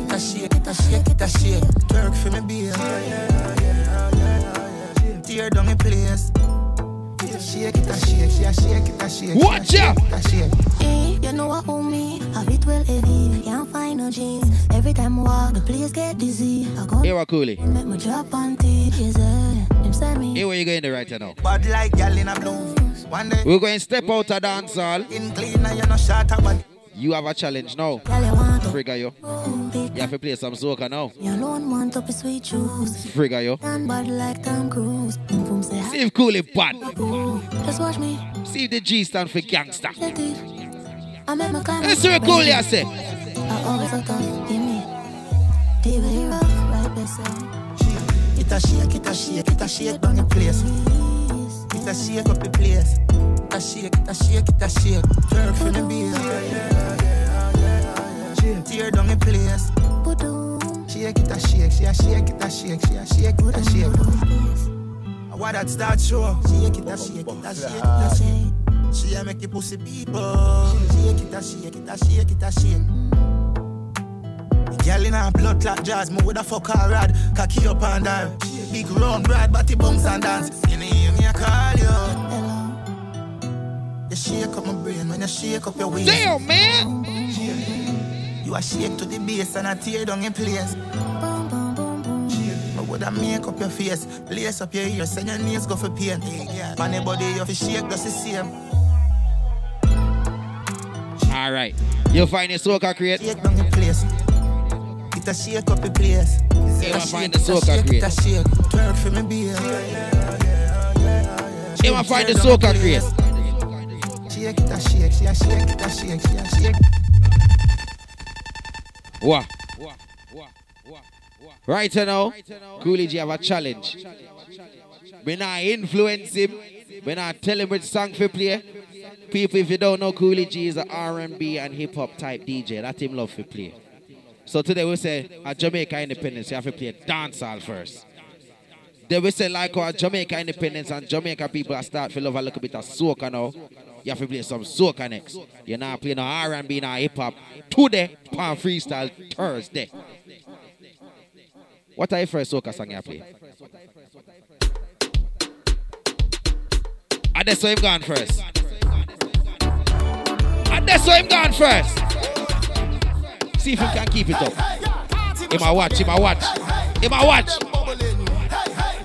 It a shake, a shake it a shake. Twerk for me beer. Tear down the place. It a shake it a shake. She a shake it a shake. Watch out. It a shake. Hey, you know what owe me? Have it well heavy, can't find no jeans. Every time I walk, the place get dizzy. I go Here, what Koolie? make my drop on teeth. Yes, eh. Them send me. Here, where you going to right now? Bad like gal in a blue. One day. We're going to step out of dance hall. In clean and you no shot up, but You have a challenge now. Girl, you want to Frigga you. You have to play some soca now. You alone want up a sweet juice. Frigga you. Stand bad like Tom Cruise. Boom boom say See if Koolie bad. Just watch me. See if the G stand for gangster. Let it. I make my climb. Let's see what I say. I always so tough. Give me. Deal rough. Right beside. it a shake, it a shake, it a shake down the place. It a shake up the place. It a shake, it a shake, it a shake. Twerk for the beer. Tear down the place. Shake it a shake, she a shake it a shake, she a shake it a shake. What that start show? Shake it a shake, it a shake, it a shake. She a make the pussy people. Shake it a shake, it a shake, it a shake. Girl in her blood clot jazz, me woulda fuck her rad, cocky up and down. Big round broad body bounce and dance. You know me I call you. Shake up my brain when you shake up your waist. Damn, man. You a shake to the base and I tear down in place. I woulda make up your face, lace up your ears, send your knees go for pain. Man, your body you fi shake just the same. All right. You find your soca crate. Shake down the place. It a shake up the place. It a shake, the it a shake, it a shake. Twerk for me beer. You will find the soca crate. Shake it a shake, she a shake it a shake, she a shake. What? Right now, Koolie G have a challenge. We not influence him. We not tell him which song to play. People, if you don't know, Koolie G is a R&B and hip hop type DJ. That him love to play. So today we say at Jamaica Independence, you have to play dancehall first. Then we say like our Jamaica Independence and Jamaica people are start to love a little bit of soca now. You have to play some soca next. You're not playing no R&B, no hip hop. Today, Pan Freestyle Thursday. What are your first soca song you play? And that's why gone first. And that's why gone first. See if he can keep it up. Him a watch, him a watch. Him a watch.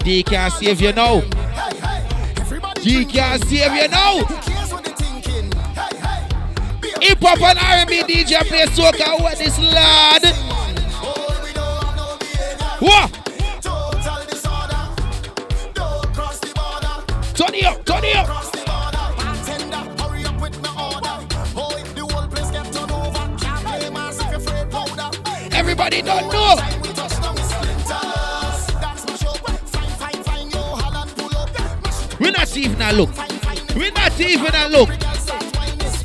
D can't save you now. D can't save you now. Hip hop and R&B DJ play soca. What this lad? What? Turn it up, turn it up. Everybody don't know. We're not even a look. We're not even a look.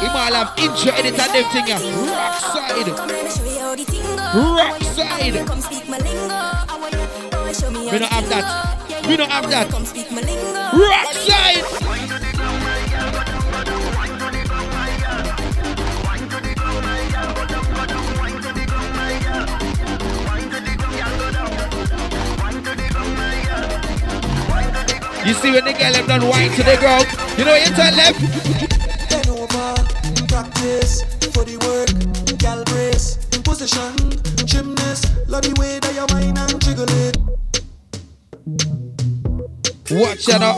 Him all have intro edit and them thing. Rock side. You. Rock side. You- We don't have that. We don't have that. Rock side. You see when the girl them done wine to the ground, you know you tell them? Practice for the work, gal brace, in position, gymnast, love the way that you whine and jiggle it. Watch it up.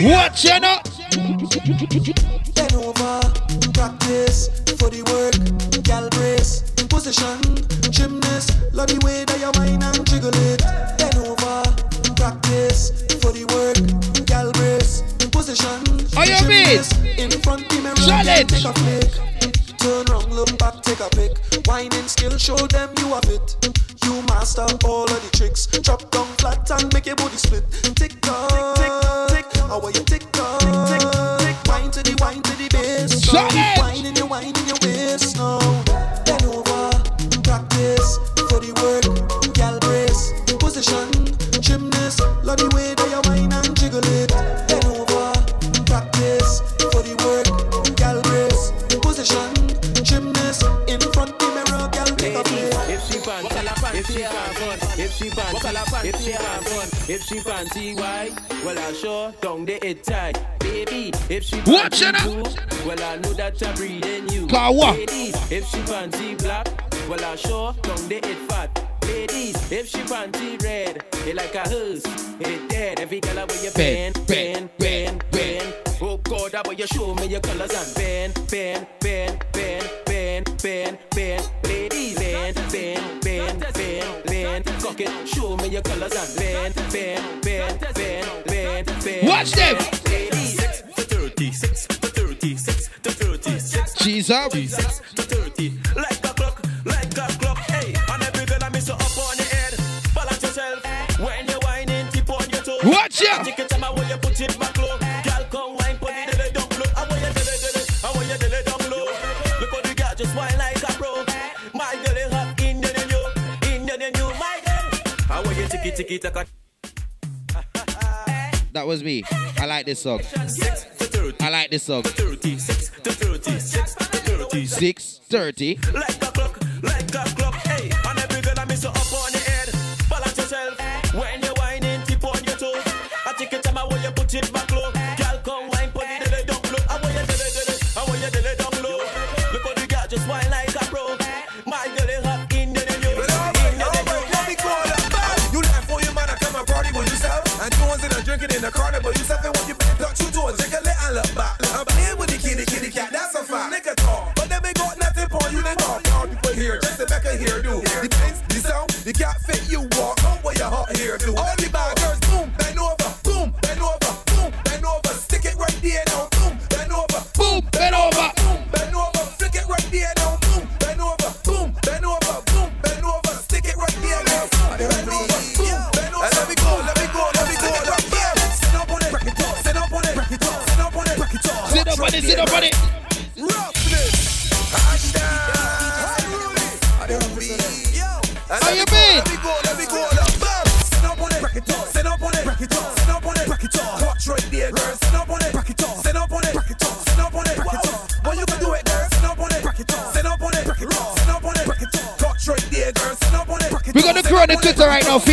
Watch it up. Mean? if she panty black, well I sure don't they it fat. Ladies, if she panty red, it like a hers, like this song. I like this song. Six thirty. 6 30.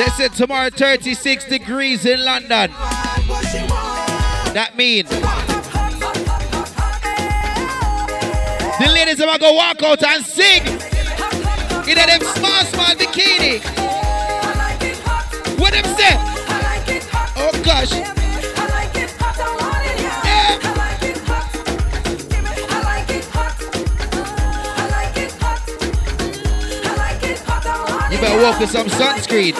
They said tomorrow 36 degrees in London. That means the ladies are gonna walk out and sing in them small, small bikini. What them say? Oh gosh. better walk with some sunscreen.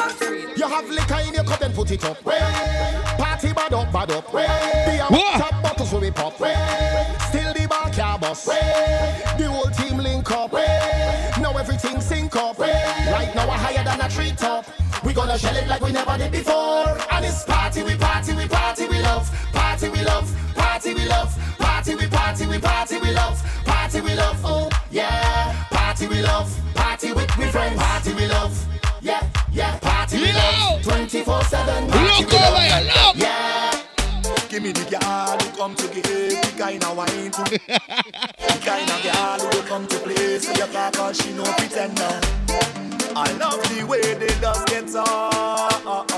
You have liquor in your cup and put it up. Party bad up, bad up. Top bottles will be pop. Still the bar car bus. The whole team link up. Now everything sync up. Right now we're higher than a. We gonna shell it like we never did before. And it's party, we party, we party, we love. Party, we love. Party, we love. Party, we party, we party, we love. Party, we love. Oh yeah. Party we love, party with we friends. Party we love, yeah, yeah. Party we love, 24 7. Look over here, look. Yeah. Give me the girl who come to give the kind of wine to The kind of girl who come to play So you talk cause she no pretend now I love the way they just get on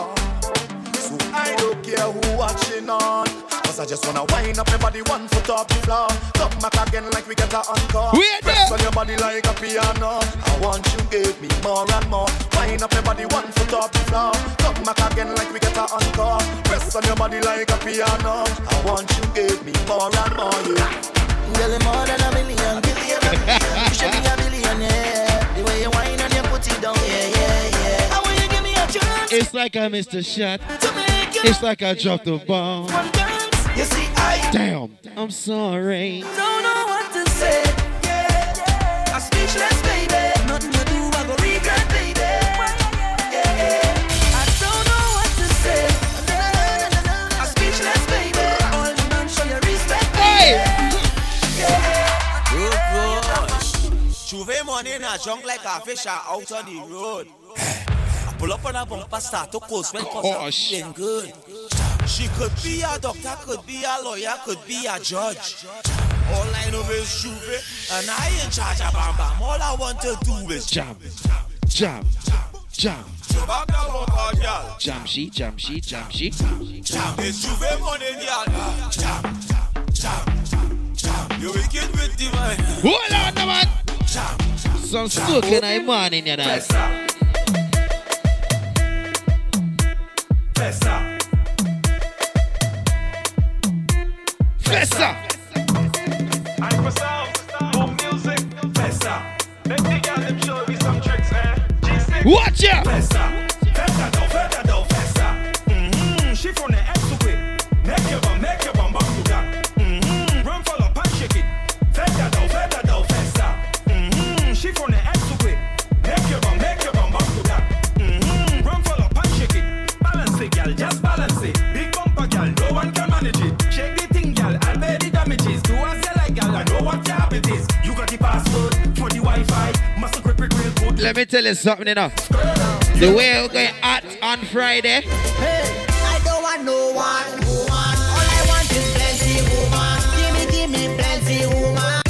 So I don't care who watching on Cause I just wanna wind up my body one foot off the floor Come back again like we get a encore Wait Press on your body like a piano I want you give me more and more Wind up my body one foot off the floor Come back again like we get a encore Press on your body like a piano I want you give me more and more yeah. Girl, you're more than a million, billion, a million. You should be a billionaire. The way you whine and you put it down, yeah, yeah, yeah. How will you give me a chance It's like I missed a shot. to make you It's like I dropped the bomb. Damn. I'm sorry. don't know what to say. Yeah, yeah. I'm speechless, baby. Nothing you do, I go regret, baby. Yeah, yeah. I don't know what to say. I'm speechless, baby. All the man show you respect, baby. Good boy. Juve money in a junk like a fish out on the road. Pull up on a bumper start to coast when I'm feeling good. She could be a doctor, could be a lawyer, could be a judge. All I know is Juve, and I in charge of Bam Bam. All I want to do is Jam, jam, jam. Back up, up. Jam she, jam she, jam she. Jam is Juve money, girl. Jam, jam, jam. jam. You wicked with the mind. Hold on, man. Some soaking I morning, you know. Eh? G6. Watch ya. Fessa, Fessa, do, Fessa, do, Fessa. Mm-hmm. She from the X to your bum, make your bum to that. Mm-hmm. Run follow, pan shake it. Fessa, do, Fessa, do, Fessa. Mm-hmm. She from the Let me tell you something, you know. The way we're going hot on Friday. Hey, I don't want no one woman. All I want is plenty woman. Give me, give me plenty woman.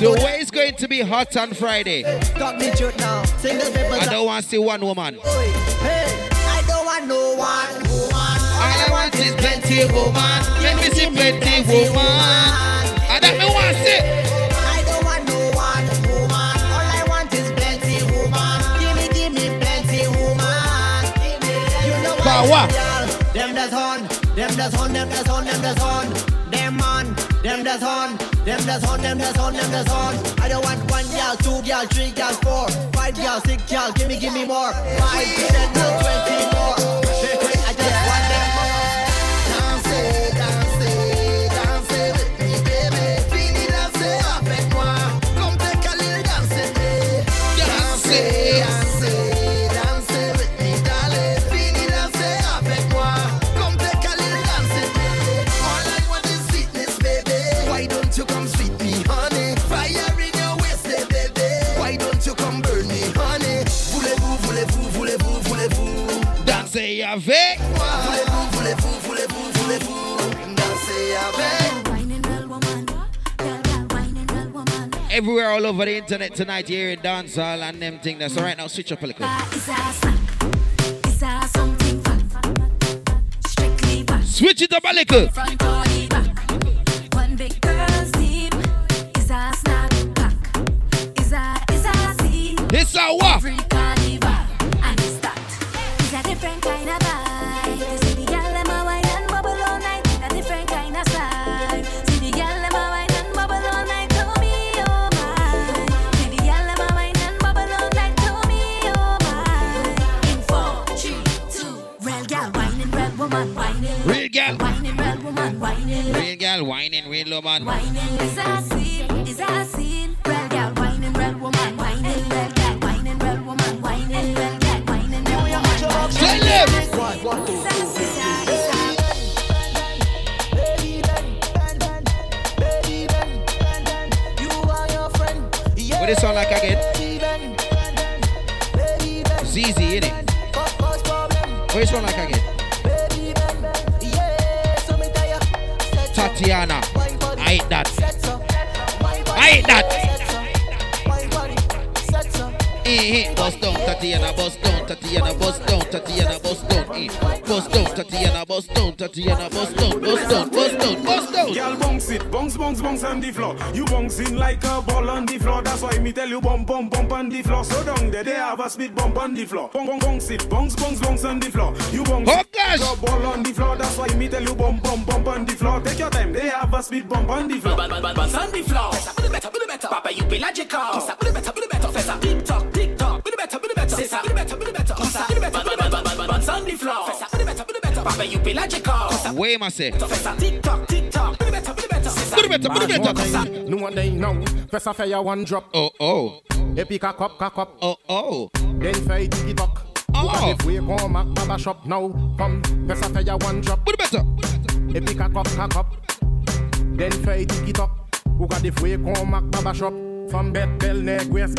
The way it's going to be hot on Friday. Got me truth now. Single people. I don't want to see one woman. Hey, I don't want no one woman. All I want is plenty woman. Let me see plenty woman. That me want to see. But what? Them that's on, them that's on, them that's on, them that's on. Them on, them that's on, them that's on, them that's on, them that's on. I don't want one girl, two girl, three girl, four, five girl, six girl. Give me, give me more. Five, ten, twenty more. <laughs> Everywhere all over the internet tonight, you hearing dancehall and them things. So right now, switch up a little. Switch it up a little. One big girl's team is a snack pack. Is a is a. It's a what? Whining, real woman. Whining is a scene, is a scene. Real girl whining, real woman whining. Real girl whining, real woman whining. Real girl whining, real woman. Tell them. One, one, two, three. What it sound like again? ZZ, innit? What it What is sound like again? Tatiana. I hate that. I hate that. Eh, eh, bust down, Tatiana, bust down, Tatiana, bust down, Tatiana, bust down, eh. Bust down, Tatiana, bust down, Tatiana, bust down, bust down, bust down, bust down. Girl bounce it, bounce, bounce, bounce on the floor. You bouncing like a ball on the floor. That's why me tell you bump, bump, bump on the floor. So down there, they have a speed bump on the floor. Bounce, bounce, it, bounce, bounce, bounce on the floor. You bounce oh, gosh. ball on the floor. That's why me tell you bump, bump, bump on the floor. Take your time, they have a speed bump on the floor. Bounce on the floor. Better, better, better. Papa, you be logical. Better, better, better. Fessa, tick tock, tick tock. Better, better, better. Sissa, better, better, better. Better, better, bounce on the floor. Fessa, better, better, better. Papa, you be logical. Way, ma say. Fessa, tick tock, tick tock. Better, better, better. Put it better, put it better. No one day now. First I fire one drop. Oh, oh. Epic a cup, cock up. Oh, oh. Then fire diggy talk. Oh. If we go Mac Baba shop now, come. First I fire one drop. Put it better. Epic a cup, cock up. Then fire diggy talk. Who got the fouet qu'on Mac Baba shop? Femme bête, belle, nègre, ouest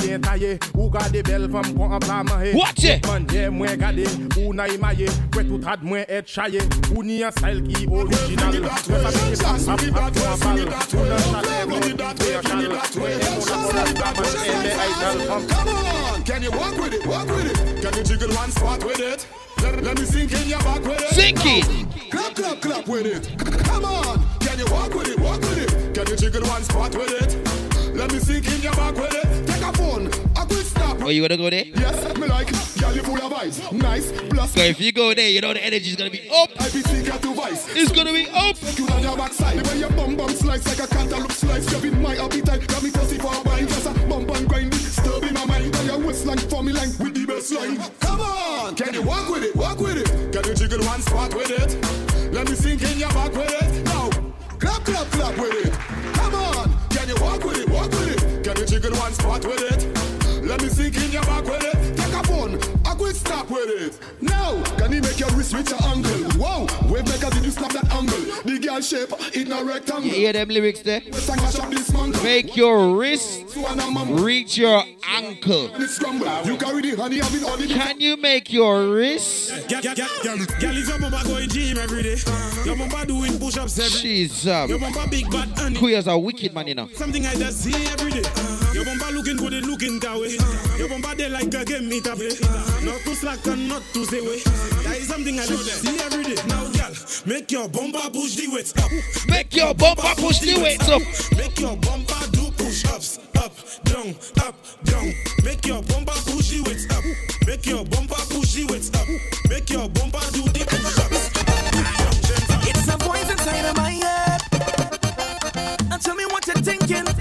Ou gade belle femme qu'on en plat mahé Watch it! Man, yeah, mwen gade Ou na imaye Kwe tout rad mwen et chaye Ou ni an style ki original? Mwen pa bine pap, pap, pap, kon pal Ou nan chalet, mwen mwen chal Mwen e moun apon la daman E le idol fam Come on, can you walk with it, walk with it. Can you jiggle one spot with it? Let, let me sink in your back with it. Sink it. Clap, clap, clap with it. Come on, can you walk with it, walk with it Can you jiggle one spot with it let me sink in your back with it. Take a phone, a quick stop. Oh, you gonna go there? Yes, me like. Girl, you full of vibes. Nice, plus. So if you go there, you know the energy is gonna be up. I be secret to vice. It's gonna be up. You on your backside. Way your bum bum slice like a cantaloupe slice. You're in my appetite. Got me thirsty for a wine. Just a bum bum grind. Stir in my mind. By your waistline, for me line with the best line. Come on, can you walk with it? Walk with it. Can you jiggle one spot with it? Let me sink in your back with it. Clap, clap, clap with it. Come on, can you walk with it? Walk with it. Can you jiggle one spot with it? Let me sink in your back with it. Quick stop with it. Now, can you make your wrist with your ankle? Wow, wave maker, did you snap that angle? The girl shape, it no rectangle. You hear them lyrics there? Sang mash up this man. Make your wrist reach your ankle. You carry the honey, I've been on it. Can you make your wrist? Girl, girl, girl, girl, girl, if your mama going gym every day, your mama doing push-ups every She's um, Your bumper big bad honey. Queer's a wicked man, you know. Something I just see every day. Your bumper looking good, it looking that way. Your bumper they like a game me to play. Not to slack and not to say way. Eh. That is something I just see every day. Now, girl, make your bumper push the weights up. Make your bumper push the weights up. Make your bumper do push-ups up, down, up, down. Make your bumper push the weights up. Make your bumper push the weights up. Make your bumper do the push-ups. It's a voice inside of my head. And tell me what you're thinking.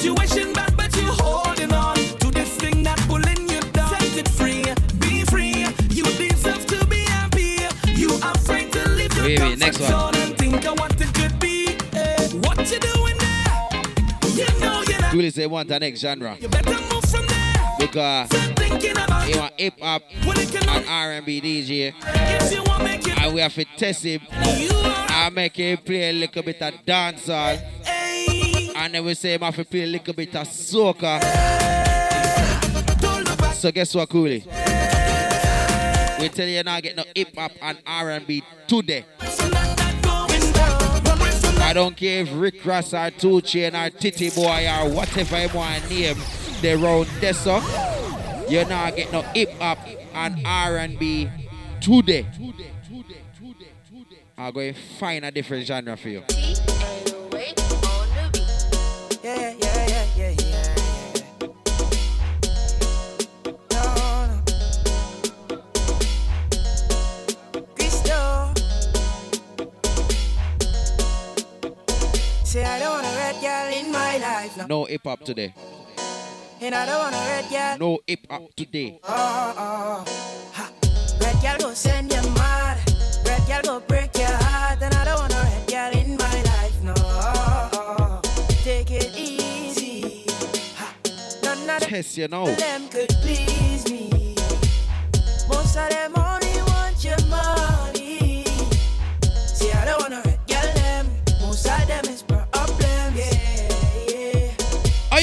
Situation bad, but you holding on to this thing that pulling you down. Set it free, be free. You deserve to be happy. You are afraid to leave your Wait, wait, next one. zone and think of what it could be. Eh, what you doing there? You know you're not. Julie say want the next genre. You better move from there. Because about want hip hop and R&B DJ. if you want make it. And we have to test him and make him play a little bit of dancehall. And then we say him have to play a little bit of soca. So guess what, Koolie? We tell you now get no hip hop and R&B today. I don't care if Rick Ross or Two Chain or Tity Boi or whatever you want to name the round this up. You now get no hip hop and R&B today. I'm going to find a different genre for you. No hip hop today. And I don't wanna red girl. No hip hop today. Oh, oh, oh. ha. Red girl go send you mad. Red girl go break your heart. And I don't wanna red girl in my life. No. Take it easy. Ha. None of yes, you know. them could please me. Most of them only want your money. See, I don't wanna red girl them. Most of them is broke.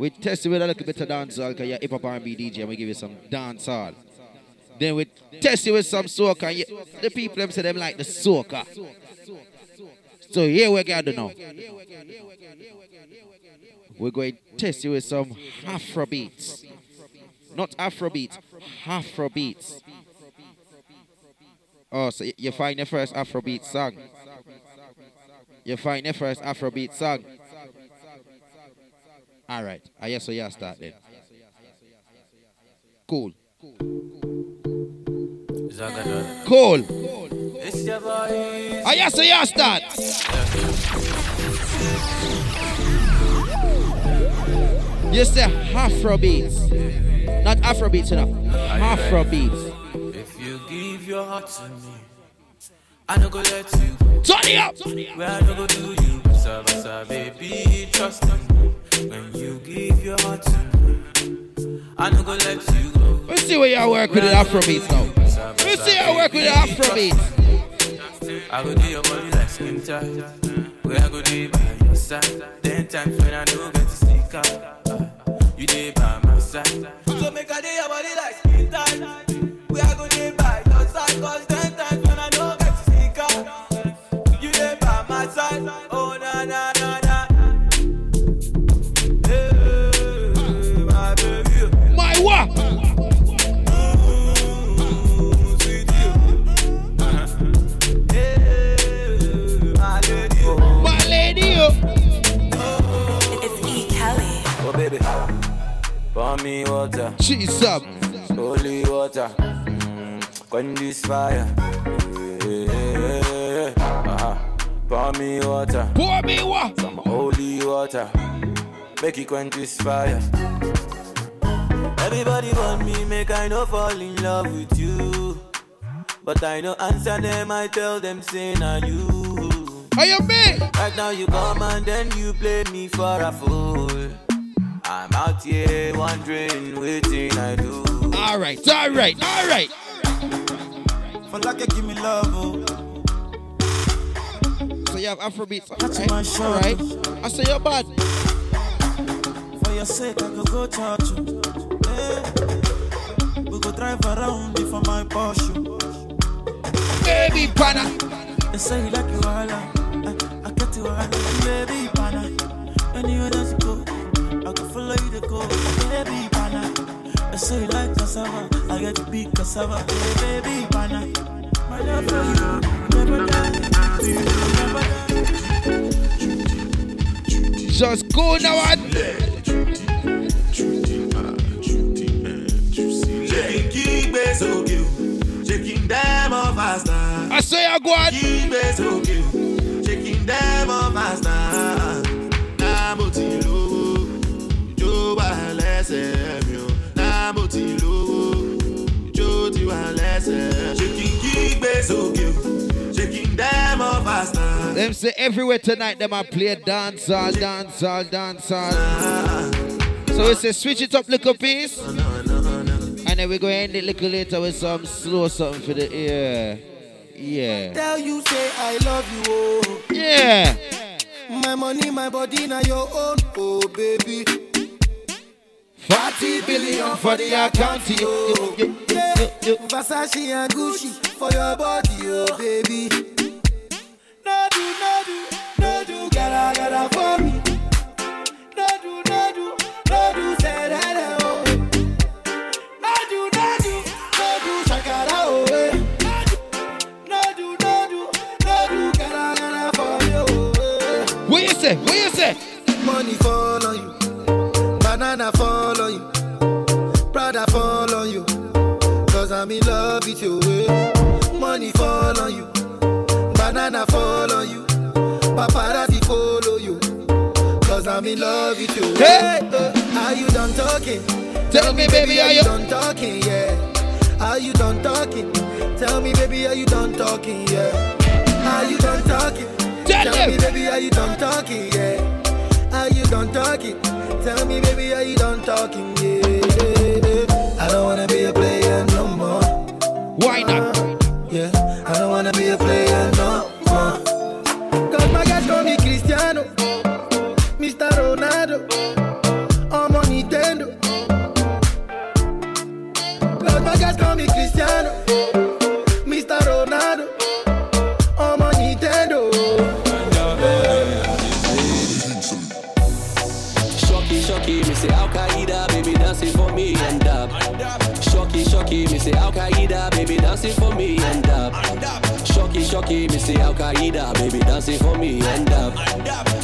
We test you with a little bit of dancehall because you're hip hop R&B DJ and we give you some dancehall. Then we test you with some soca. and you- The people them say them like the soca. So here we got to know. We're going to test you with some Afro beats. Not Afro beats, Afro beats. Oh, so you find your first Afrobeat song. You find your first Afrobeat song. All right. I guess so. Yeah, start then. Cool. Cool. It's your boy. I guess so. Yeah, start. You say Afrobeats, not Afrobeats, know. Afrobeats. If you give your heart to me, I no go let you. Turn it up. Where I no go do you, basa, baby, trust me. When you give your heart to me, I no go let you go. Let's see where y'all work with the Afrobeats now. Let's see how you work with the Afrobeats. I go do your body like skin tight. Where I go do by your side. Then times when I no get to sneak out, you dey by my side. So make I do your body like skin tight. Where I go do by your side. Cause then times when I no get to sneak out, you dey by my side. Oh Pour me water. She's up. Holy water. Mm, Quench this fire. Yeah. Uh-huh. Pour me water. Pour me what? Some holy water. Make it quench this fire. Everybody want me, make I no fall in love with you. But I no answer them, I tell them, say na you. Are you me? Right now you come and then you play me for a fool. I'm out here wondering, waiting I do. All right, all right, all right. For like give me love, oh. So you have Afrobeats. Touching my All right. All right. I say you're bad. For your sake, I could go touch you. Hey. We go drive around it for my Porsche. Oh. Baby pana. They say you like you all, I, I get you all, say you like cassava, I get to big cassava, hey, baby pana. My love for you, never die, you never die. Just go now and Kígbe sókè o, ṣé kí n dẹ́mọ̀ fásità? I say I go on. Kígbe sókè o, ṣé Them say everywhere tonight them I play dancehall, dancehall, dancehall. So we say switch it up little piece. And then we go end it little later with some slow something for the ear. Yeah. Tell you say I love you, oh. Yeah. My money, my body, now your own, oh baby. 40 billion for the account, yo. Yeah. Versace and Gucci for your body, oh baby. No do, no do, no do, gotta, gotta for me. No do, no do, no do, say that, oh. No do, no do, no do, shakara, oh. eh. No do, no do, no do, gotta, gotta for me, oh. eh. What you say? What you say? Money fall with eh. Money fall on you, banana fall on you, paparazzi follow you, cause I'm in love with you. Hey. Are you done talking? Tell me, baby, are you- done talking? Yeah. Are you done talking? Tell me, baby, are you done talking? Yeah. Are you done talking? Tell me, baby, are you done talking? Yeah. Are you done talking? Tell me, baby, are you done talking? Yeah. I don't wanna be a player no more. Yeah. I don't wanna be a Shocky, shocky, me say Al Qaeda, baby dancing for me and up. Shocky, shocky, me say Al Qaeda, baby dancing for me and up.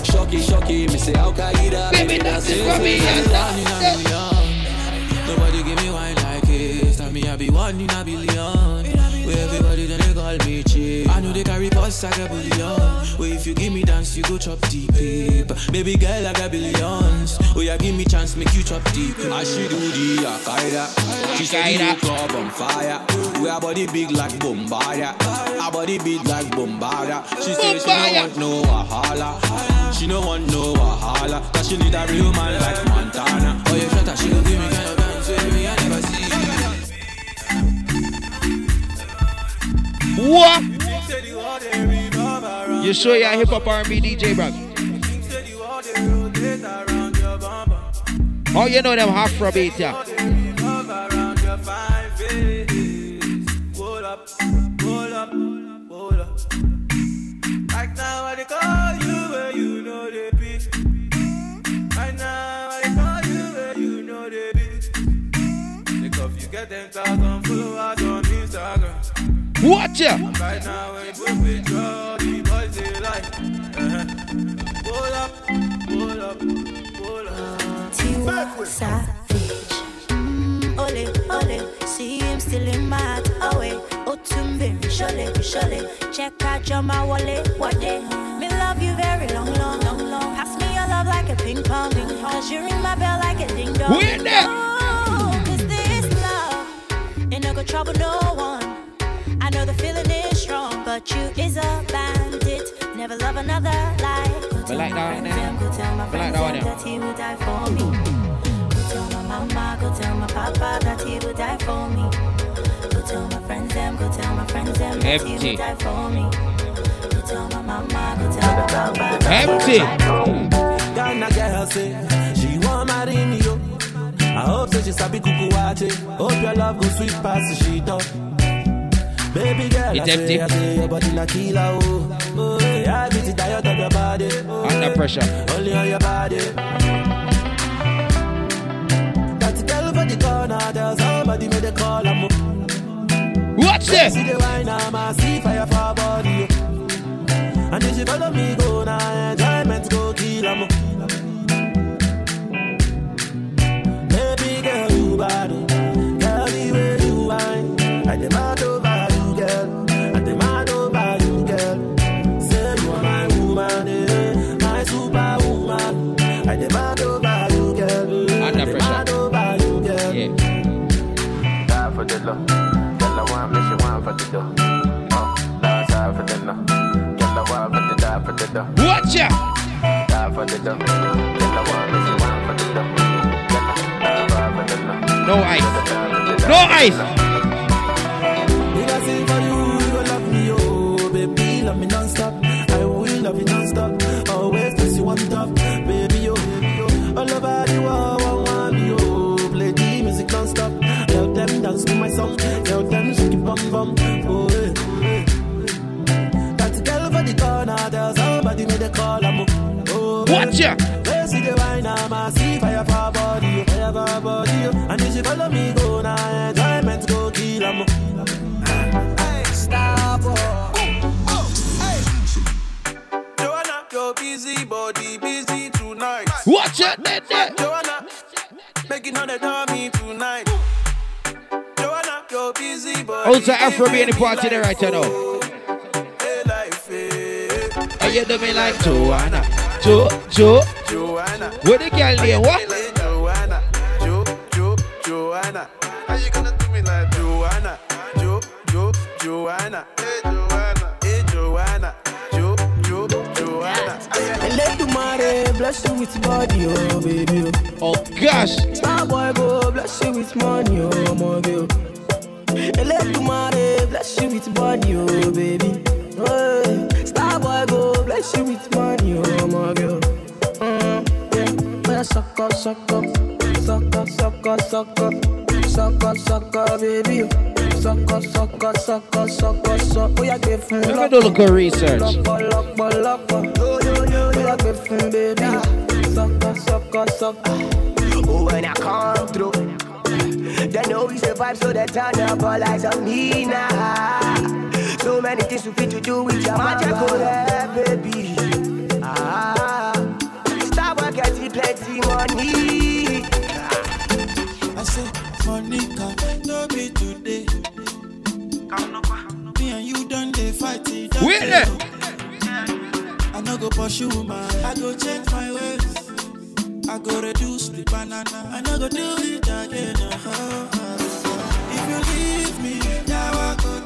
Shocky, shocky, me say Al Qaeda, baby dancing for me and up. Nobody give me wine like it. Tell me I be one in a billion. Where everybody then they call me cheap. I know they carry posts like a billion. Where if you give me dance, you go chop deep. deep. Baby girl, I got billions. Oh yeah, give me chance, make you chop deep. I she do the Al-Qaeda She say the club on fire We her body big like Bombardier Her body big like Bombardier She say she no want no wahala She no want no wahala Cause she need a real man like Montana Oh yeah, shut up, she gon' give me kind of dance with me, What? You sure you're a hip hop R&B DJ, bro? Oh, you know them Afro beat, yeah. Hold up, hold up, hold up. Right now, I dey call you where you know they be. Right now, I dey call you where you know they be. Because you get 10,000 followers on Instagram. Watch ya. Right now, when put picture, all the boys they like. Uh-huh. Hold up, hold up, hold up. Tiwa Savage. Mm, ole, ole, see him still in my heart. Away, Otumbe, Shole, Shole. Check out your my wallet, what day? Me love you very long, long, long, long. Pass me your love like a ping pong. Cause you ring my bell like a ding dong. There? Oh, this love ain't no go trouble no one. I know the feeling is strong, but you is a bandit. Never love another like. Go I like that one there. Go tell my I like friends that one them that he would die for me. Go tell my mama, go tell my papa that he would die for me. Go tell my friends them, go tell my friends them that he Empty. would die for me. Go tell my mama, go tell my papa that he would die for me. Ghana girl say she want marry me yo. I hope say she sabi kuku wache. Hope your love go sweet past the sheet up. Baby girl, It's empty. I say your body na killer oh. Oh, yeah, I beat the diet of your body. Oh, Under pressure. Only on your body. That girl for the corner, there's somebody made a call. I'm Watch this. See the wine, I'm a see fire for body. And if she follow me, go now, enjoyment go kill 'em. Baby dough. Girl, I die for the love. No ice. No ice. If I sing for you, you love me, oh Baby, love me non-stop I will love you non-stop Always place you on top Baby, oh All over the world, I want me, oh Play the music non-stop Tell them dance to my Tell them shake it bum bum Watch ya. See the wine, I'm a fire for body, oh, fire for body, oh. And if follow me, go now, enjoyment go. Hey, stop, oh. Joanna, your busy body, busy tonight. Watch it, that, that. Joanna, making on the dummy tonight. Also, Afro the party right now. Hey, life, eh. How you like Joanna? Jo, Jo. Joanna. What the girl name? What? Hey, Joanna, Jo, Jo, Joanna. How you gonna do me like Joanna? Jo, Jo, Joanna, hey Joanna, hey Joanna, Jo, Jo, Joanna. And let the money bless you with body, oh baby. Oh, oh gosh. Star boy go bless you with money, oh my girl. And let the money bless you with body, oh baby. Hey, Star boy go bless you with money, oh my girl. Mm, yeah, yeah, suck up, suck up, suck up, suck up, suck up, suck up, suck up, baby. Suck up, suck up, suck up, suck up, suck up. Oh yeah, give him Let me do a little research. Lock up, lock up, lock up. Oh yeah, give him, baby. Suck up, suck up, suck up. Oh, when I come through, they know we survive, so they turn up all eyes on me now. So many things we fit to do with your magical hair, baby. Ah, stop getting plenty money. I say, Monica, no be today. Me and you done they fight it. done Wait dey there. go. I no go pursue man. I go change my ways. I go reduce the banana. I no go do it again. uh-huh. If you leave me, now I go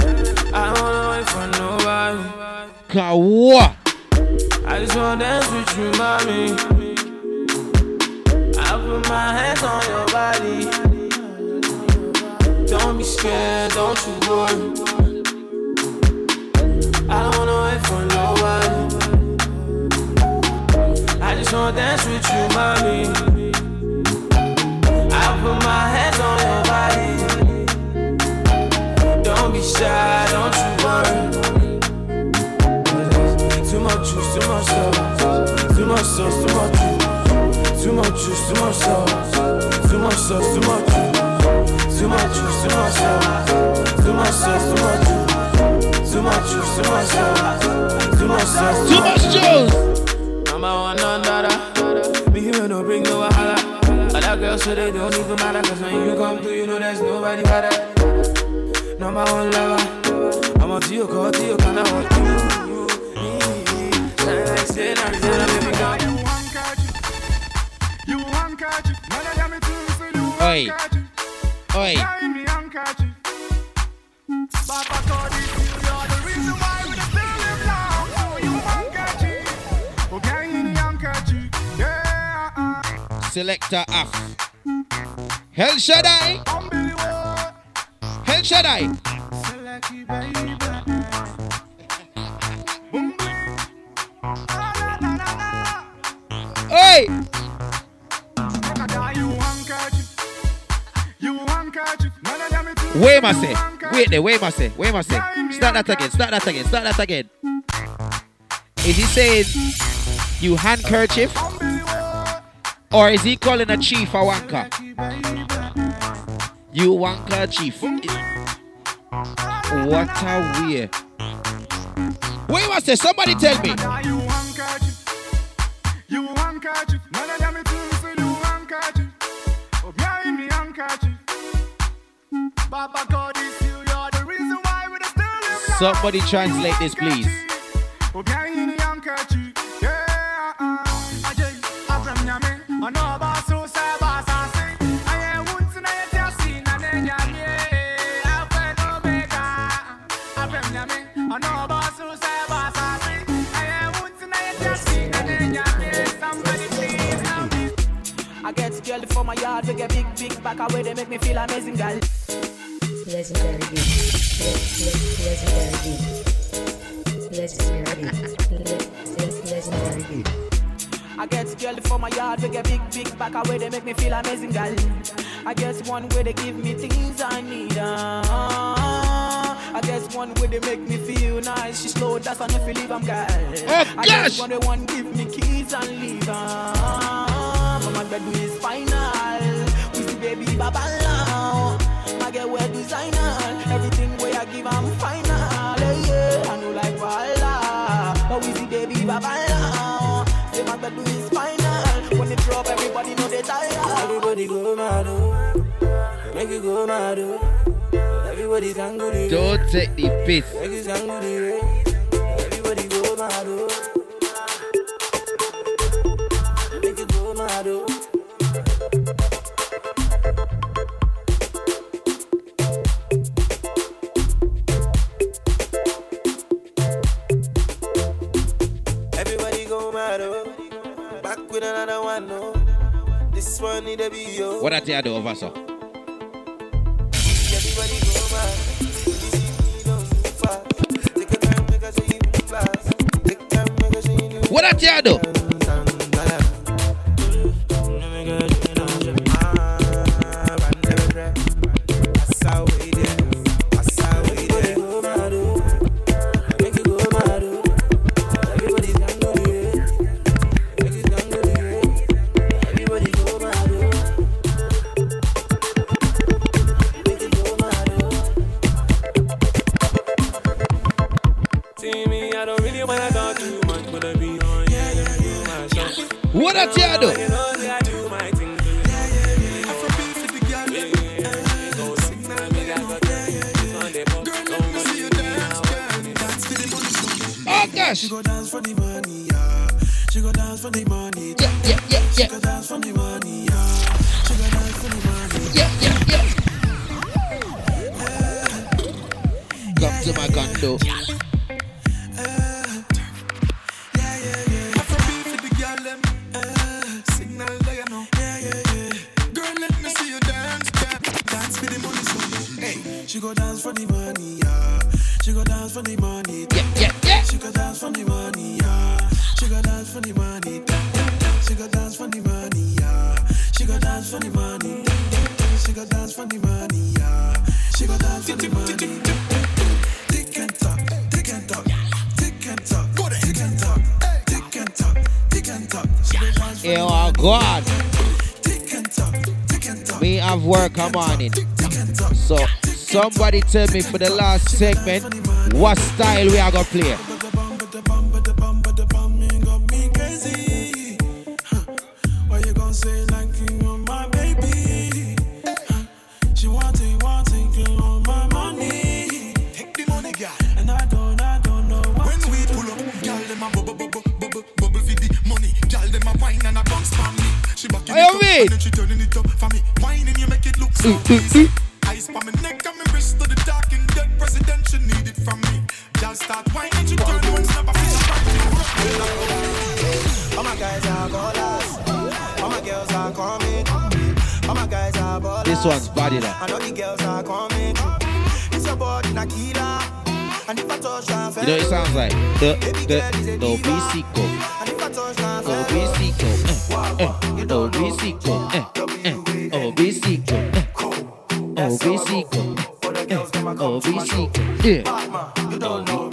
I don't wanna wait for nobody. Kawa. I just wanna dance with you, mommy. I put my hands on your body. Don't be scared, don't you worry. I don't wanna wait for nobody. I just wanna dance with you, mommy. I put my hands on your body. Don't be shy, much sauce, too much juice. Too much juice, too much sauce. Too much sauce, too much juice. Too much juice, too much sauce. Too much sauce, too much juice. Too much juice, too much sauce. Too much sauce, Too much juice. Number one, none other. Me here no bring no wahala. Other girls so they don't even matter. Cause when you come through, you know there's nobody better. Number one lover. I'm to you, call to you, can I want you? Shine like say, now say, now baby girl. You handkerchief, man, I am it too, so you Oi. handkerchief. Oi. Tie me handkerchief. Papa God is you, you're the reason why we still live long. So you handkerchief, okay, in handkerchief, yeah. Selector Af. El Shaddai. El Shaddai. Select baby. Too, Wait, you say. Wait there. Wait, ma say. Wait, ma say. Start that again. Start that again. Start that again. Is he saying you handkerchief? Or is he calling a chief a wanker? You wanker chief. What a weird. Wait, ma say. Somebody tell me. You handkerchief, you handkerchief, man, I am it too, so you handkerchief. Oh, me handkerchief. Papa God is you, you're the reason why we still. Somebody translate this, please. Oh, behind me handkerchief, I get girl for my yard, we get big, big back away, they make me feel amazing, girl. Legendary beat. Legendary beat. Legendary beat. Le- le- Legendary beat. I get girl for my yard, we get big, big back away, they make me feel amazing, girl. I guess one way they give me things I need. Uh, I guess one way they make me feel nice. She slow, that's why if you leave, I'm girl. Oh, I gosh. guess one they one give me keys and leave. Uh, bread is final. We see baby baba now. I get where designer. Everything where I give I'm final. Yeah, yeah. I know like Walla, but we see baby baba now. Say my bread is final. When it drop, everybody know they tired. Everybody go mad, oh. Make you go mad, oh. Don't take the piss. Everybody go mad, oh. Make you go mad, oh. money they be yo. What I tell you do over so? What I tell you do? Everybody tell me for the last segment what style we are gonna play. the, the, the obesico. Obesico, eh, eh, obesico, eh, eh, obesico, eh, obesico, eh, eh. obesico, yeah.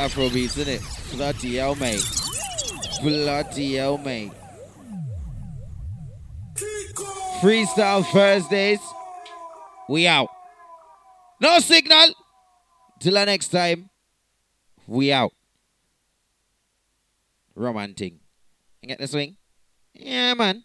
Afro beats, isn't it? Bloody hell, mate. Bloody hell, mate. Freestyle Thursdays. We out. No signal. Till the next time. We out. Romantic. You get the swing? Yeah, man.